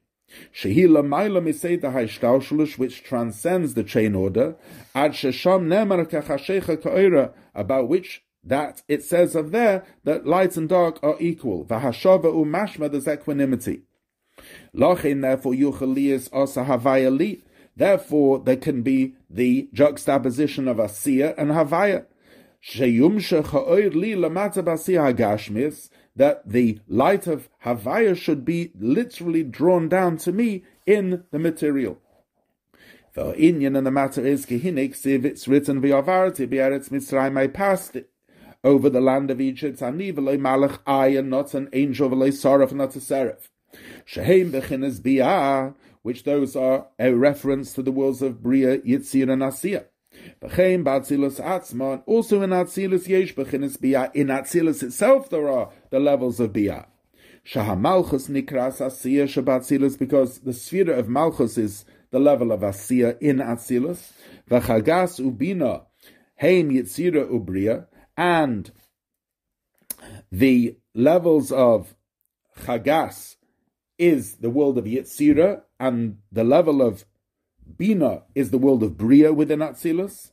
Shehila Maila Miseda Haishkaushulish, which transcends the chain order, Ad Shesham Nemar Kachashecha Ka'ira, about which that it says of there that light and dark are equal. Vahashava umashma, there's equanimity. Lochin, therefore, Yuchalias Osa Havaya Li. Therefore, there can be the juxtaposition of Asiya and Havaya. That the light of Havaya should be literally drawn down to me in the material. The Inyan and the matter is if it's written V'yavarti B'eretz Mitzrayim I passed it over the land of Egypt I and not an angel v'loy saraf not a seraph. Shehem b'chinas bi'ah which those are a reference to the worlds of Bria, Yitzir and atzman, also in atzilus yesh. In atzilus itself there are the levels of bia. Shahamalchus nikras asiya shabatzilus, because the sphere of malchus is the level of asiya in atzilus. V'chagas ubina heim yitzira ubria, and the levels of chagas is the world of yitzira, and the level of Bina is the world of Bria within Atzilus.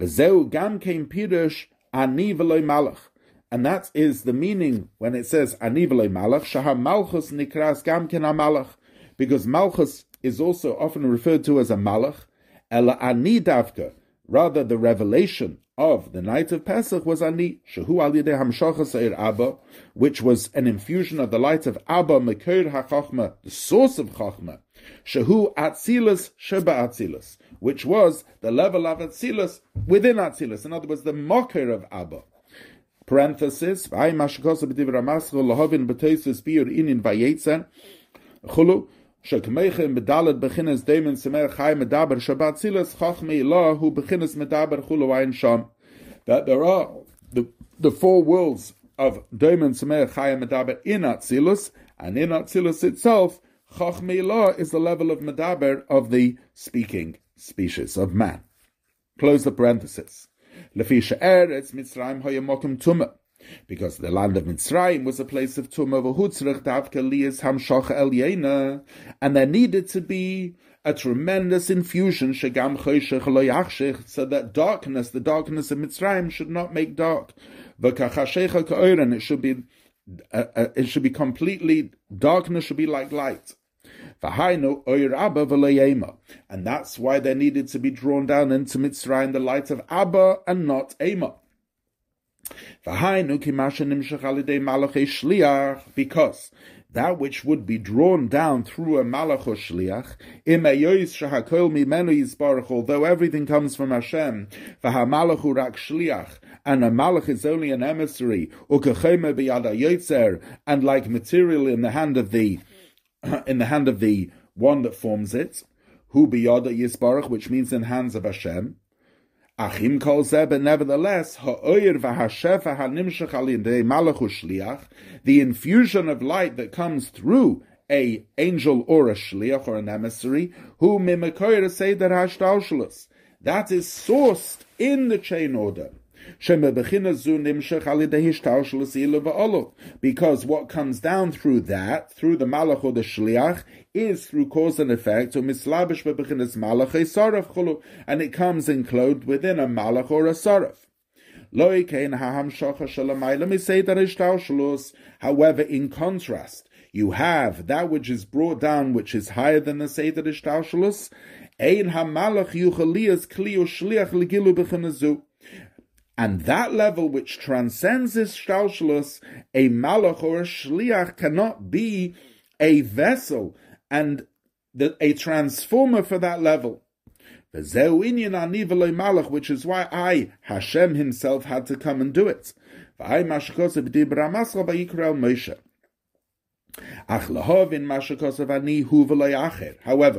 V'zeu gam kein pirush ani malach. And that is the meaning when it says ani malach, shaha malchus nikras gam malach, because malchus is also often referred to as a malach, ela ani davka, rather the revelation of the night of Pesach was ani shehu al hamshachas Abba, which was an infusion of the light of Abba mekoir hachachma, the source of chachma, shehu atzilus sheba atzilus, which was the level of atzilus within atzilus. In other words, the mocker of Abba. Parenthesis, v'ay mashikosa b'div ramascho lohovin b'toisus biur inin vayetzer, chulu, shekmeichem bedalet beginnes demen semer chai medaber shabbat silas chachme ilah hu beginnes sham. That there are the, the four worlds of demen semer chai medaber in Atzilus, and in Atzilus itself, chachme ilah is the level of medaber of the speaking species of man. Close the parenthesis. Because the land of Mitzrayim was a place of tumah and there needed to be a tremendous infusion so that darkness, the darkness of Mitzrayim, should not make dark. It should be uh, uh, it should be completely darkness should be like light. And that's why they needed to be drawn down into Mitzrayim, the light of Abba and not Ema. Because that which would be drawn down through a malach shliach, although everything comes from Hashem, rak shliach, and a malach is only an emissary, and like material in the hand of the in the hand of the one that forms it, hu biyada yisbarach, which means in hands of Hashem. Achim kol but nevertheless, ha'oyer v'hashefa ha'nimshach al malachu shliach, the infusion of light that comes through a angel or a shliach or an emissary, who mimakoyer seder hashtalshalos. That is sourced in the chain order. Because what comes down through that, through the malach or the shliach, is through cause and effect, so mislabish bebechinas malach saraf chulu, and it comes enclosed within a malach or a saraf. However, in contrast, you have that which is brought down, which is higher than the Seder Ishtalshalus, Ein yuchalias kli ushliach legilu b'chenazu. And that level which transcends this shtalshalus, a malach or a shliach cannot be a vessel and the, a transformer for that level. Which is why I, Hashem himself, had to come and do it. However,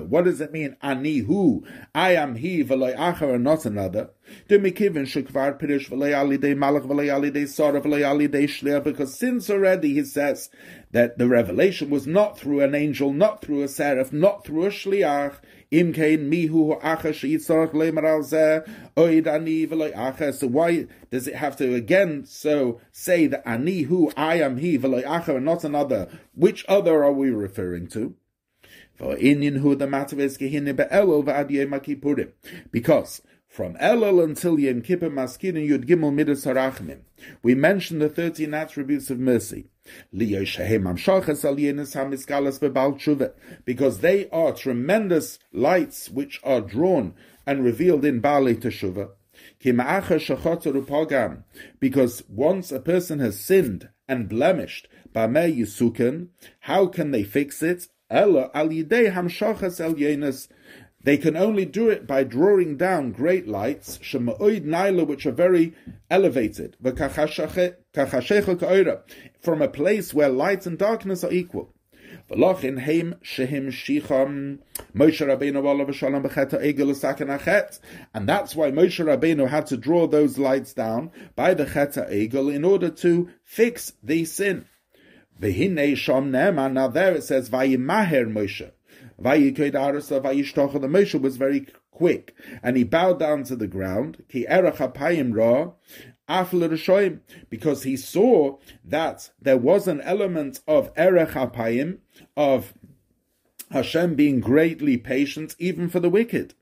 what does it mean, ani hu? I am he, v'loy acher, and not another. Because since already he says that the revelation was not through an angel, not through a seraph, not through a shliach, Im mihu acha sheitzorach lemer al zeh, oid ani v'loy acha. So why does it have to again so say that ani hu, I am he, v'loy acha, and not another? Which other are we referring to? For inyan hu the matter is gehinne be'elul v'ad yom Because from Elul until Yom Kippur Maskinin Yud Gimel Midas Harachmim. We mentioned the 13 attributes of mercy. Because they are tremendous lights which are drawn and revealed in Bali Teshuvah. Because once a person has sinned and blemished, how can they fix it? Ella al hamshachas el they can only do it by drawing down great lights, shema'oid naila, which are very elevated, from a place where light and darkness are equal. And that's why Moshe Rabbeinu had to draw those lights down by the Cheta Egel in order to fix the sin. Now there it says, Vayimaher Moshe. The Moshe was very quick, and he bowed down to the ground. Because he saw that there was an element of erech apayim, of Hashem being greatly patient, even for the wicked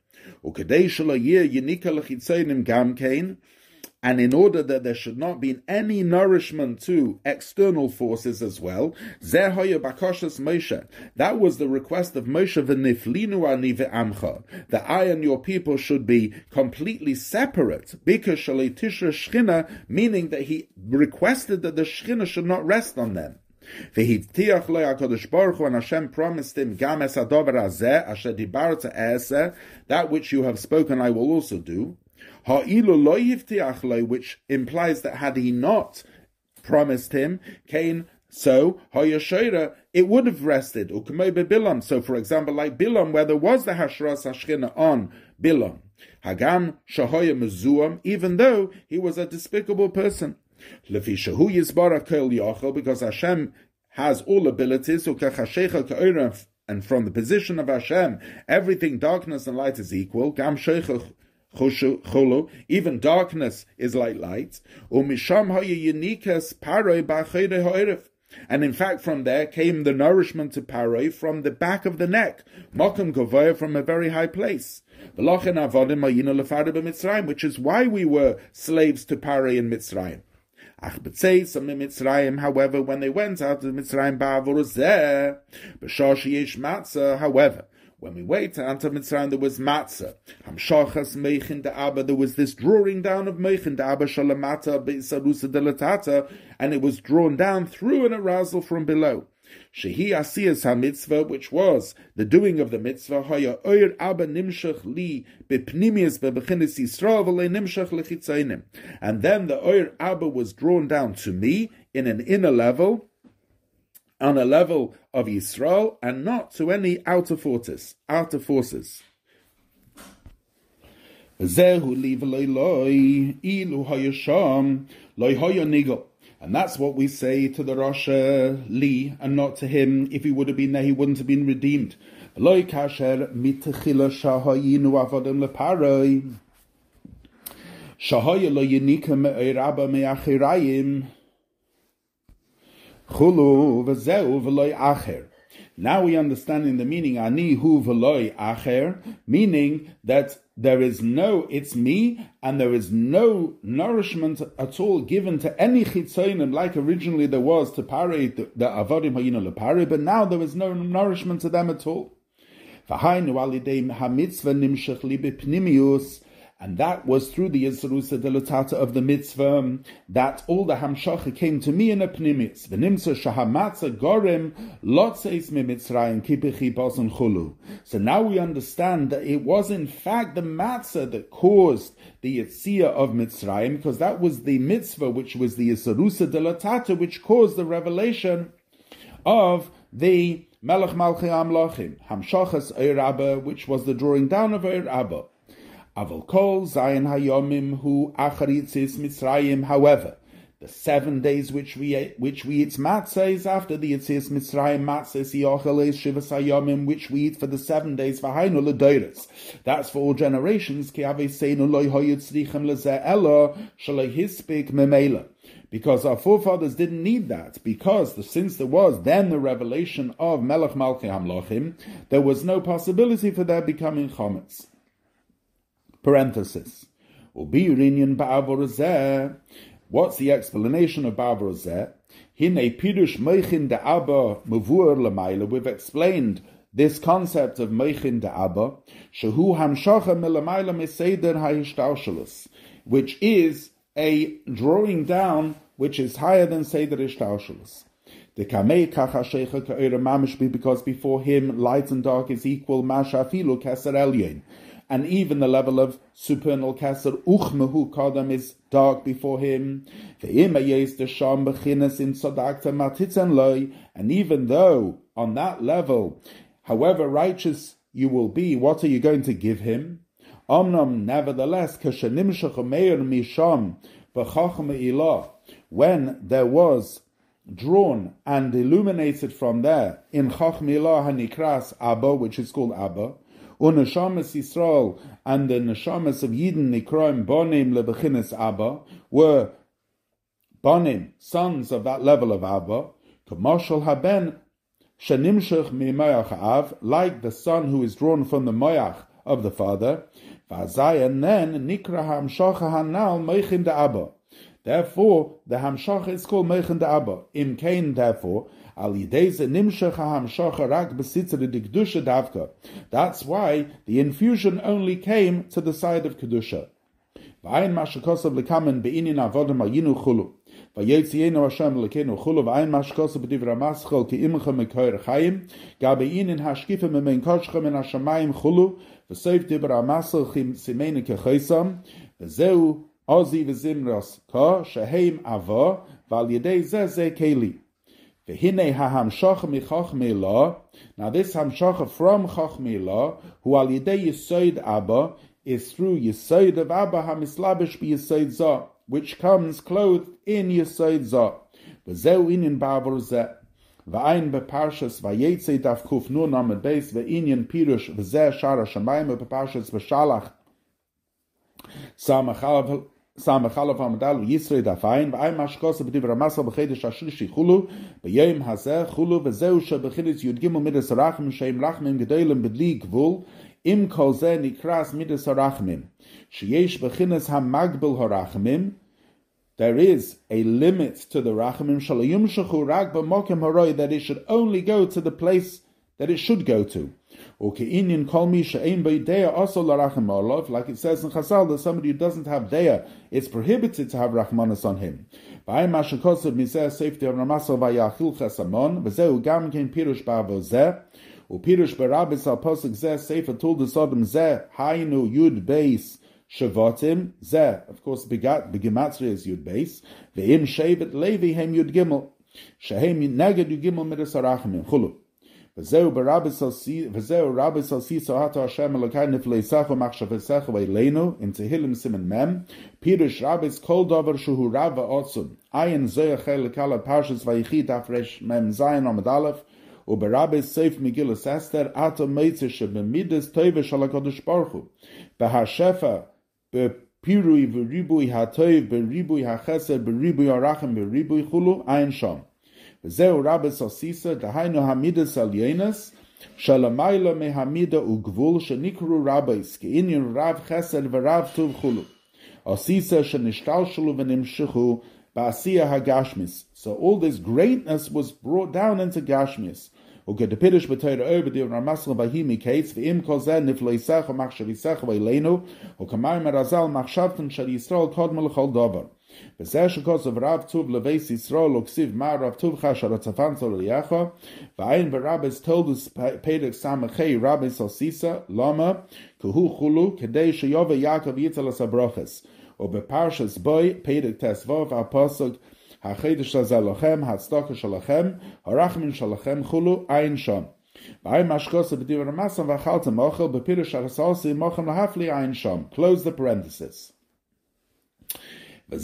and in order that there should not be any nourishment to external forces as well, that was the request of Moshe amcha, that I and your people should be completely separate, because meaning that he requested that the Shechina should not rest on them. והבטיח לו הקדוש ברוך הוא, and Hashem promised him, גם es הדבר הזה, אשר דיברת that which you have spoken I will also do which implies that had he not promised him, Cain, so it would have rested. So, for example, like Bilam, where there was the Hashras Hashchina on Bilam, Hagam Shahoya Mezuam, even though he was a despicable person. Because Hashem has all abilities, and from the position of Hashem, everything darkness and light is equal. Gam even darkness is like light. And in fact, from there came the nourishment to Paroi from the back of the neck, Mokum Govoya from a very high place. Which is why we were slaves to Paroi in Mitzrayim. Ach b'tzeis Mitzrayim, however, when they went out of Mitzrayim ba'avor b'shosh yesh matzah, however, when we wait until Mitzrayim, there was matzah. Hamshachas meichin Abba. There was this drawing down of meichin da'aba shalamata be'isarusa delatata, and it was drawn down through an arousal from below. Shehi asiyas ha-mitzvah, which was the doing of the mitzvah, haya oir abba nimshach li bepnimius bebechinis Yisrael v'le nimshach lechitzainim. And then the oir abba was drawn down to me in an inner level, on a level of Yisrael and not to any outer forces. Outer forces. And that's what we say to the Rosh Li, and not to him. If he would have been there, he wouldn't have been redeemed. Shahaya lo yinika me'achirayim Chulu v'zeu v'loy acher. Now we understand in the meaning ani hu v'loy acher, meaning that there is no, it's me, and there is no nourishment at all given to any chitzonim like originally there was to pare the, the avodim hayinu lepare, but now there is no nourishment to them at all. V'hainu alidei hamitzvah nimshach li and that was through the Yisrusa Delatata of the mitzvah um, that all the Hamshacha came to me in a pnimis. V'nimsa shahamatza gorem lotzeis me mitzrayim kipichi boson chulu. So now we understand that it was in fact the matzah that caused the Yitzia of Mitzrayim, because that was the mitzvah which was the Yisrusa Delatata which caused the revelation of the Melech Malchi Amlachim, Hamshachas Eir which was the drawing down of Eir. Aval kol zayin hayomim hu acharitzis mitzrayim. However, the seven days which we which we eat matzah is after the Yitzis Mitzrayim matzah yochel is shivas hayomim which we eat for the seven days for hainu ledoiris. That's for all generations. Ki seinu loy hoyitzrichem lezeh elo shalei hispik memela. Because our forefathers didn't need that, because the, since there was then the revelation of Melech Malchi Hamlochim, there was no possibility for their becoming chometz. Parenthesis. What's the explanation of Bavarozeh? Hine pirush meichin de abba mavur. We've explained this concept of meichin de abba, shehu hamshacha milamaila miseder ha'ishtaushalus, which is a drawing down which is higher than seder ishtaushalus. The kamei kacha shecha ka'ira mamish because before him light and dark is equal masha filu keser elyon and even the level of supernal kasser uchmehu kadam is dark before him. And even though on that level, however righteous you will be, what are you going to give him? Omnam, nevertheless, misham when there was drawn and illuminated from there in Chachmilah Hanikras Abba, which is called Abba, Unashamas Yisrael and the Nashamas of Yidden Nikroim Bonim Lebechinis Abba were Bonim, sons of that level of Abba, Kamashal Haben Shanimshach Mimayach Av, like the son who is drawn from the Moyach of the father, Vazayan then Nikra Hamshacha Hanal Meichin de Abba. Therefore, the Hamshacha is called Meichin de Abba. Im Kain, therefore, Al hamshacha rak davka. That's why the infusion only came to the side of kedusha. V'ayin mashakosav lekamen be'inin avodim ayinu chulu. V'yetzienu Hashem lekenu chulu v'ayin mashakosav b'divra maschol ki imcha mekoyer chayim. Ga be'inin hashkifa memen koshcha men hashamayim chulu. V'seif dibra masel chim simene kechaysam. V'zeu ozi v'zimras ka sheheim avo. V'al yedei zeh keli. V'hinei ha'hamshacha michachmei la. Now this hamshacha from chachmei la, who al yidei yisoid abba, is through yisoid of abba hamislabish bi yisoid za, which comes clothed in yisoid za. V'zeu inin ba'avor zeh. V'ayin beparshas v'yetze daf kuf nur named beis v'inyan pirush v'zeh shara shamayim beparshas v'shalach samachalav There is a limit to the rachamim shalayum shachu rag haroi that it should only go to the place that it should go to. Like it says in Chazal that somebody who doesn't have daya, it's prohibited to have rachmanis on him. By Mashakosov Mizeh safety of Ramasal Vayachil Chesamon, V'zeu Gam Ken Pirush Bavo Zeh, Upirush Barabis Al Posuk Zeh Sefer Tul Sodom Zeh, Hainu Yud Beis, Shavatim, Zeh, of course, Begat, Begimatri is Yud Beis, Ve'im Shevet Levi Hem Yud Gimel, Shehem Neged Yud Gimel Midas Arachimim, Chulu. וזהו ברביס על סיסו הטו השם אלוקי נפלי סחו מחשבתך ואלינו, in תהילים סימן מם, פירוש רביס כל דבר שהוא רב ועוצם, עין זה החל לקל פרשס ויחי דף רש מם זין עמד א', וברביס סייף מגילוס אסתר, עטו מיצר שבמידס טובה של הקודש הוא, בהשפע, בפירוי וריבוי הטוב, בריבוי החסד, בריבוי הרחם, בריבוי חולו, עין שם. וזהו רבס עסיסה, דהיינו המידס עליינס, שלמיילה מהמידה וגבול שנקראו רבס, כעניין רב חסד ורב טוב חולו. עסיסה שנשתלשלו ונמשכו בעשייה הגשמיס. So all this greatness was brought down into Gashmis. וכדפירש בתויר אור בדיון רמסל בהי מקץ, ואם כל זה נפלא יסך ומחשב יסך ואלינו, וכמיים מרזל מחשבתם של ישראל קודמו לכל דבר. וזה שכוסף רב טוב לבייס ישרול וכסיב מה רב טוב חשר הצפן צור ליחו ואין ברבס תולדוס פדק סמכי רבס על סיסה למה כהו חולו כדי שיובה יעקב יצא לסברוכס ובפרשס בוי פדק תסבוב הפוסק החידש הזה לכם, הצדוקה שלכם, הרחמים שלכם חולו, אין שם. ואין משקוסה בדיבר המסם ואכלתם אוכל בפירוש הרסוסי מוכם להפלי אין שם. Close the parenthesis. And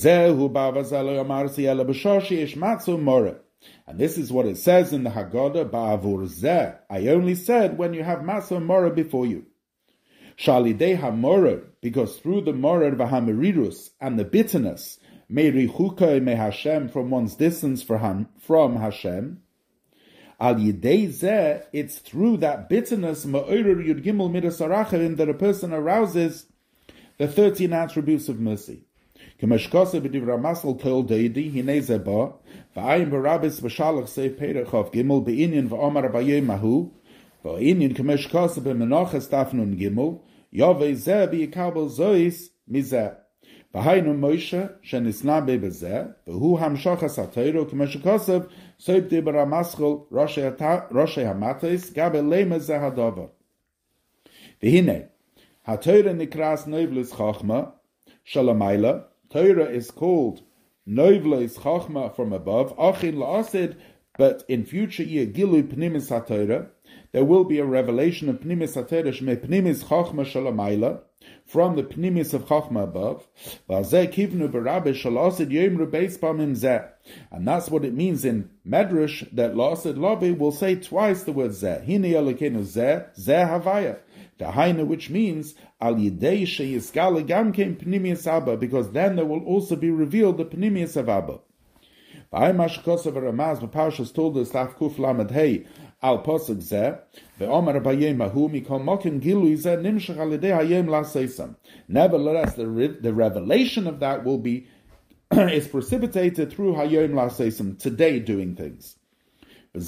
this is what it says in the Haggadah, Ba'avur zeh. I only said when you have Matzah Mora before you. Shalidei HaMorah, because through the Morah v'Hamirirus and the bitterness, may Merichukai me Hashem from one's distance from, Hashem, Al Yidei it's through that bitterness, Ma'orer Yud Gimel Midas that a person arouses the 13 attributes of mercy. כמשקוסה בדברי המסל כל דיידי, הנה זה בא, ועין ברביס בשלח סייף פרח אוף גימל, בעניין ואומר ביום ההוא, בעניין כמשקוסה במנוחס דף נון גימל, יובי זה ביקבל זויס מזה. והיינו מוישה שנסנבא בזה, והוא המשוחס התירו, כמשקוסה סייף דיבר המסל ראשי המטס, גבי למה זה הדובר. והנה, התירו נקרס נבלס חוכמה, שלמיילה, Torah is called Noivlois Chachma from above, Achin La'asid, but in future year Gilu Pnimis HaTorah, there will be a revelation of Pnimis HaTorah, Shme Pnimis Chachma Shalamayla, from the Pnimis of Chachma above. And that's what it means in Medrash, that Lasid Lobby will say twice the word Zeh. Hine Elokeinu Zeh, Zeh Havaya. Dahaina, which means al yidei sheyiskala gamkein pnimius abba, because then there will also be revealed the pnimius of abba. V'ay mashkosav Ramaz b'parshas told us laf kuf lamed hey al posuk zeh ve'omer bayem ahu mikol mokim gilu zeh nimshach al yidei hayem. Nevertheless, the, the revelation of that will be is precipitated through hayom laseisam today doing things. And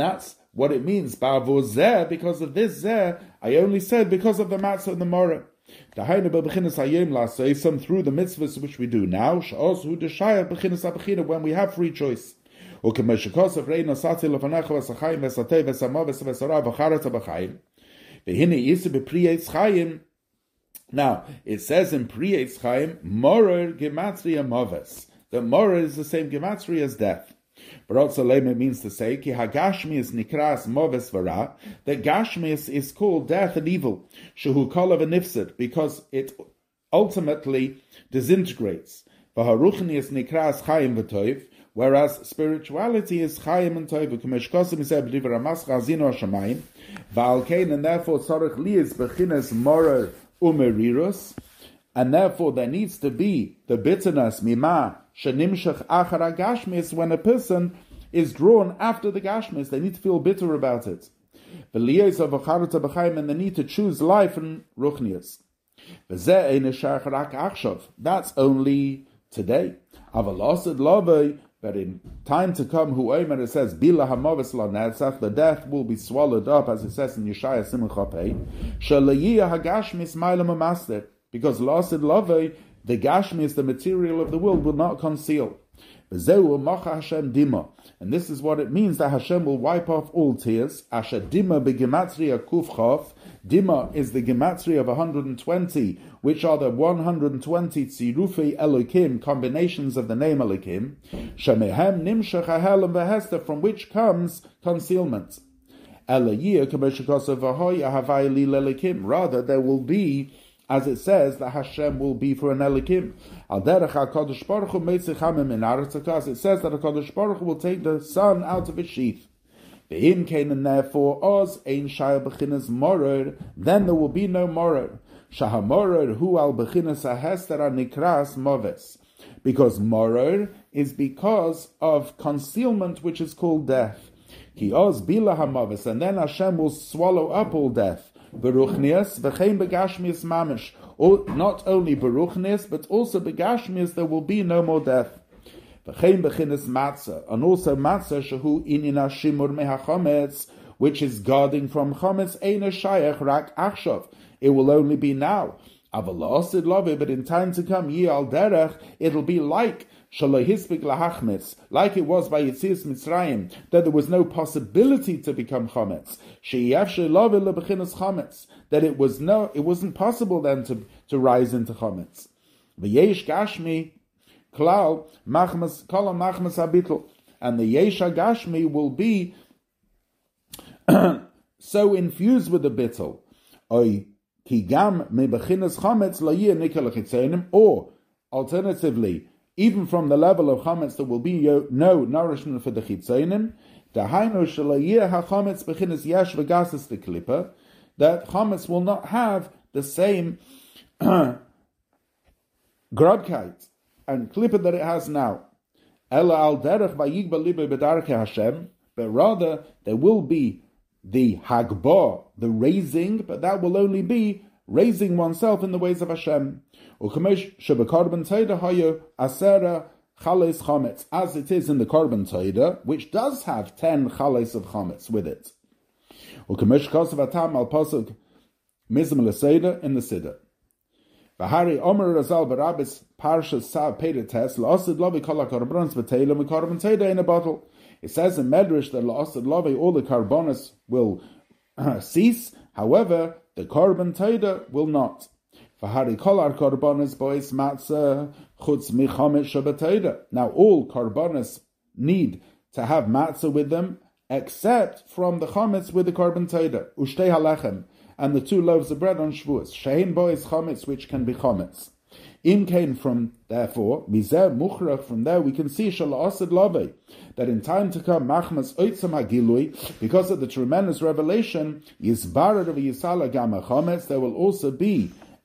that's what it means, Ba'avur zeh, because of this zeh, I only said because of the matzah and the morah. Dahainu bebechinas hayim la'seisam through the mitzvahs which we do now, sh'os hu deshaya bechinas abechina when we have free choice. וכמשקוסף ראינו סאצי לפניך וסחיים וסתה וסמו וסרה וחרת הבחיים. והנה ייסו בפרי עץ חיים. Now, it says in Pri Eitz Chaim, Morer Gematria Moves. The Morer is the same Gematria as death. Barot Salema means to say, Ki Hagashmias Nikras Moves Vara, that Gashmias is called death and evil, Shehu Kolav Nifsid, because it ultimately disintegrates. Vaharuchnias Nikras Chaim V'toiv, whereas spirituality is Chaim and Toiv, Kumeshkosim is Ebdiv Ramas Chazino Shamayim, Va'alkein, and therefore Tzorich Lias Bechines Morer Umerirus, and therefore there needs to be the bitterness, Mima, Shenimshach achar gashmis, when a person is drawn after the gashmis, they need to feel bitter about it. The liyos of and they need to choose life and ruchnias. That's only today. But in time to come, who Omer it says, Bila Hamavis La Netzach, the death will be swallowed up, as it says in Yeshaya Simon Chapei, Shalayiyah Hagashmis Mailam Master, because Lasid Love, the Gashmis, the material of the world, will not conceal. And this is what it means that Hashem will wipe off all tears. Asher dima begematria kufchaf. Dima is the gematria of 120, which are the 120 tzirufei Elokim, combinations of the name Elokim. Shemehem nimshach hahelim behester, from which comes concealment. Rather, there will be as it says that Hashem will be for an Elikim. Al derech Baruch Hu meitzicham in Aretz It says that HaKadosh Baruch Hu will take the sun out of its sheath. Ve'im and therefore oz ein shayah bechinas morer, then there will be no morer. Shahamorer hu al bechinas ahester nikras moves. Because morer is because of concealment which is called death. Ki oz bila hamavis, and then Hashem will swallow up all death. Beruchnias, v'chein begashmias mamish. Not only beruchnias, but also begashmias, there will be no more death. V'chein bechinas matzah, and also matzah shehu inina shimur mehachometz, which is guarding from chometz, ein shayach rak achshav. It will only be now. Avalasid love, but in time to come, ye al derech, it'll be like like it was by Yitzias Mitzrayim, that there was no possibility to become chametz. that it was no, it wasn't possible then to, to rise into chametz. V'yesh gashmi klal machmas kolam machmas abitl, and the yesha gashmi will be so infused with the bittel. Oy kigam me bechinas chametz la or alternatively even from the level of chametz, there will be no nourishment for the chitzonim. Dahainu shalayir hachametz bechinas yesh v'gasis the klipa. That chametz will not have the same grabkeit and klipa that it has now. Ella al derech vayigba libe bedarke Hashem. But rather, there will be the hagba, the raising, but that will only be raising oneself in the ways of Hashem. As it is in the korban taida, which does have ten chales of chametz with it. Ukemesh kosav atam al pasuk mizm l'seder in the siddur. V'hari omer razal barabis parshas sav peidetes la'asid lovi kol ha-korbanos v'teila m'korban taida in a bottle. It says in Medrash that la'asid lovi all the korbanos will cease, however, the korban taida will not. Now all korbanos need to have matzah with them, except from the chametz with the korban taida, ushtei halechem, and the two loaves of bread on Shavuos. Shein bois chametz, which can be chametz. Im came from, therefore, mizer muchrach, from there we can see shala'asid lave, that in time to come, machmas oitzam hagilui, because of the tremendous revelation, yizbarar of yisala gama chametz, there will also be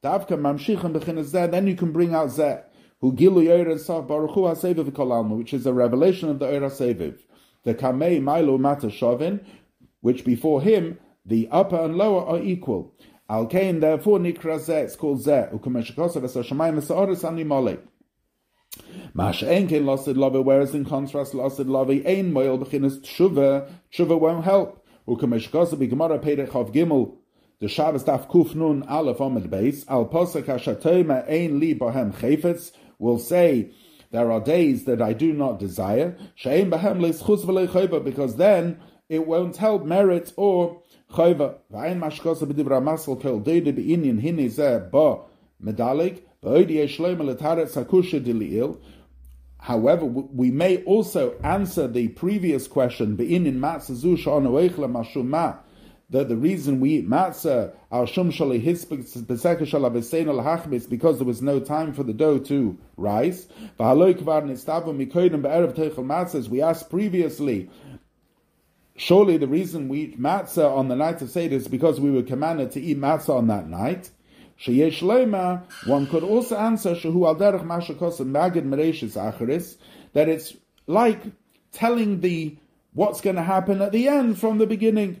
Then you can bring out zeh. Who gilu yoyra saf baruch hu haseviv kolalma, which is a revelation of the Eira Seviv. The kamei milo mata shovin, which before him, the upper and lower are equal. Al kain therefore nikra zeh, it's called zeh. Ukumeshikosav es hashamayim es ha'oris ani mole. Mash enkein losid love, whereas in contrast losid love, ein moil b'chinas tshuva, tshuva won't help. Ukumeshikosav b'gemara perech of gimel, the Shabbos Daf Kuf Nun Aleph Omid Beis Al Posek Hashatoma Ein Li Bohem Chayfetz will say there are days that I do not desire Shein Bohem Leischus V'Lei because then it won't help merit or Chayva. V'Ain Mashkosa B'Divra Masel Kel Deide B'Inyan Hini Zeh Ba Medalig B'Odi Yeshleim L'Taret Sakusha Dili'il However, we may also answer the previous question, Be'inin Matzazu Sha'anu Eichle Mashumah the reason we eat matzah al shum is because there was no time for the dough to rise. We asked previously, surely the reason we eat matzah on the night of Seder is because we were commanded to eat matzah on that night. One could also answer that it's like telling the what's going to happen at the end from the beginning.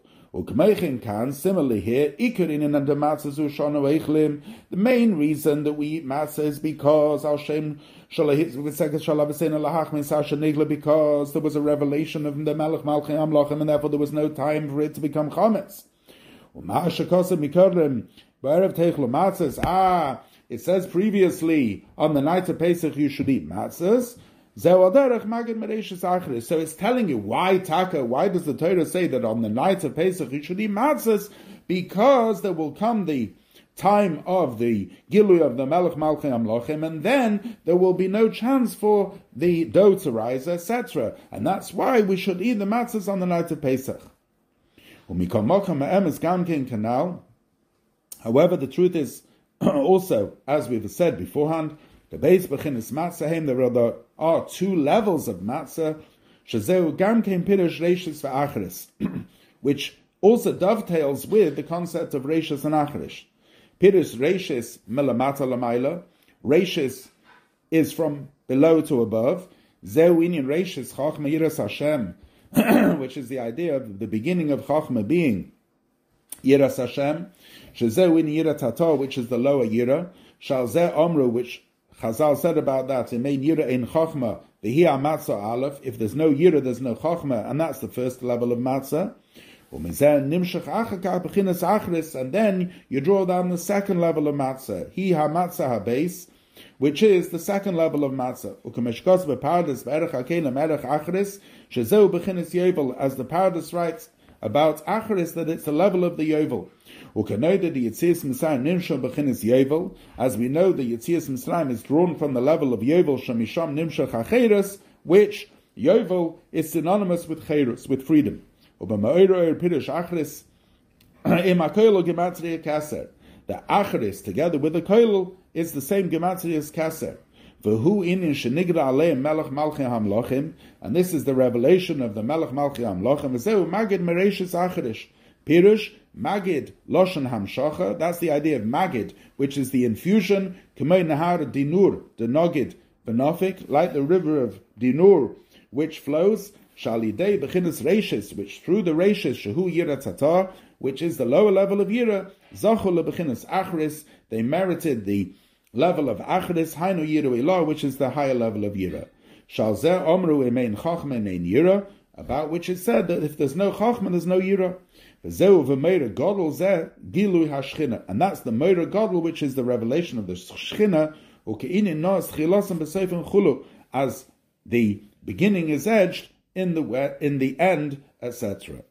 can, similarly here, the main reason that we eat matzah is because because there was a revelation of the Melech Malchim Amlachim, and therefore there was no time for it to become chametz. Ah, it says previously on the night of Pesach you should eat matzahs. So it's telling you why Taka, why does the Torah say that on the night of Pesach you should eat matzahs? Because there will come the time of the Gilui of the Melech Malchim Amlochim, and then there will be no chance for the dough to rise, etc. And that's why we should eat the matzahs on the night of Pesach. However, the truth is also, as we've said beforehand, the base bechinis matzah there are two levels of matzah. Shazeu gam kein pirush reishis v'achris, which also dovetails with the concept of reishis and achris. Pirush reishis melamata lamaila. Reishis is from below to above. Zeu inyan reishis chachma yiras Hashem, which is the idea of the beginning of chachma being yiras Hashem. Shazeu in yirat tato, which is the lower yira. Shalzeh omru, which Chazal said about that, in main Yira in Chochma, the Hi Matzah Aleph, if there's no Yira, there's no Chochma, and that's the first level of Matzah. And then you draw down the second level of matzah, hi ha-matzah ha-base, which is the second level of matzah. As the Pardes writes about acharis, that it's the level of the yovel. As we know, the Yitzias Mitzrayim is drawn from the level of Yovel Shamisham Nimshach Acheres, which Yovel is synonymous with Cheres, with freedom. The Acheres, together with the Koil, is the same Gematria as Kaser. And this is the revelation of the Melech Malchi Hamlochim. Magid Mereshis Acherish. Pirush, Magid, Loshan Hamshacha, that's the idea of Magid, which is the infusion, Kamei Nahar Dinur, the Nogid, Benofik, like the river of Dinur, which flows, Shalidei Bechinas Reishis, which through the Reishis, Shahu Yira Tatar, which is the lower level of Yira, Zachul Bechinas Achris, they merited the level of Achris, Hainu Yira Ilah, which is the higher level of Yira. Shalzeh Omru Emein Chachma Emein Yira, about which it said that if there's no Chachma, there's no Yira. And that's the Meira Godel, which is the revelation of the Shechina, as the beginning is edged in the in the end, etc.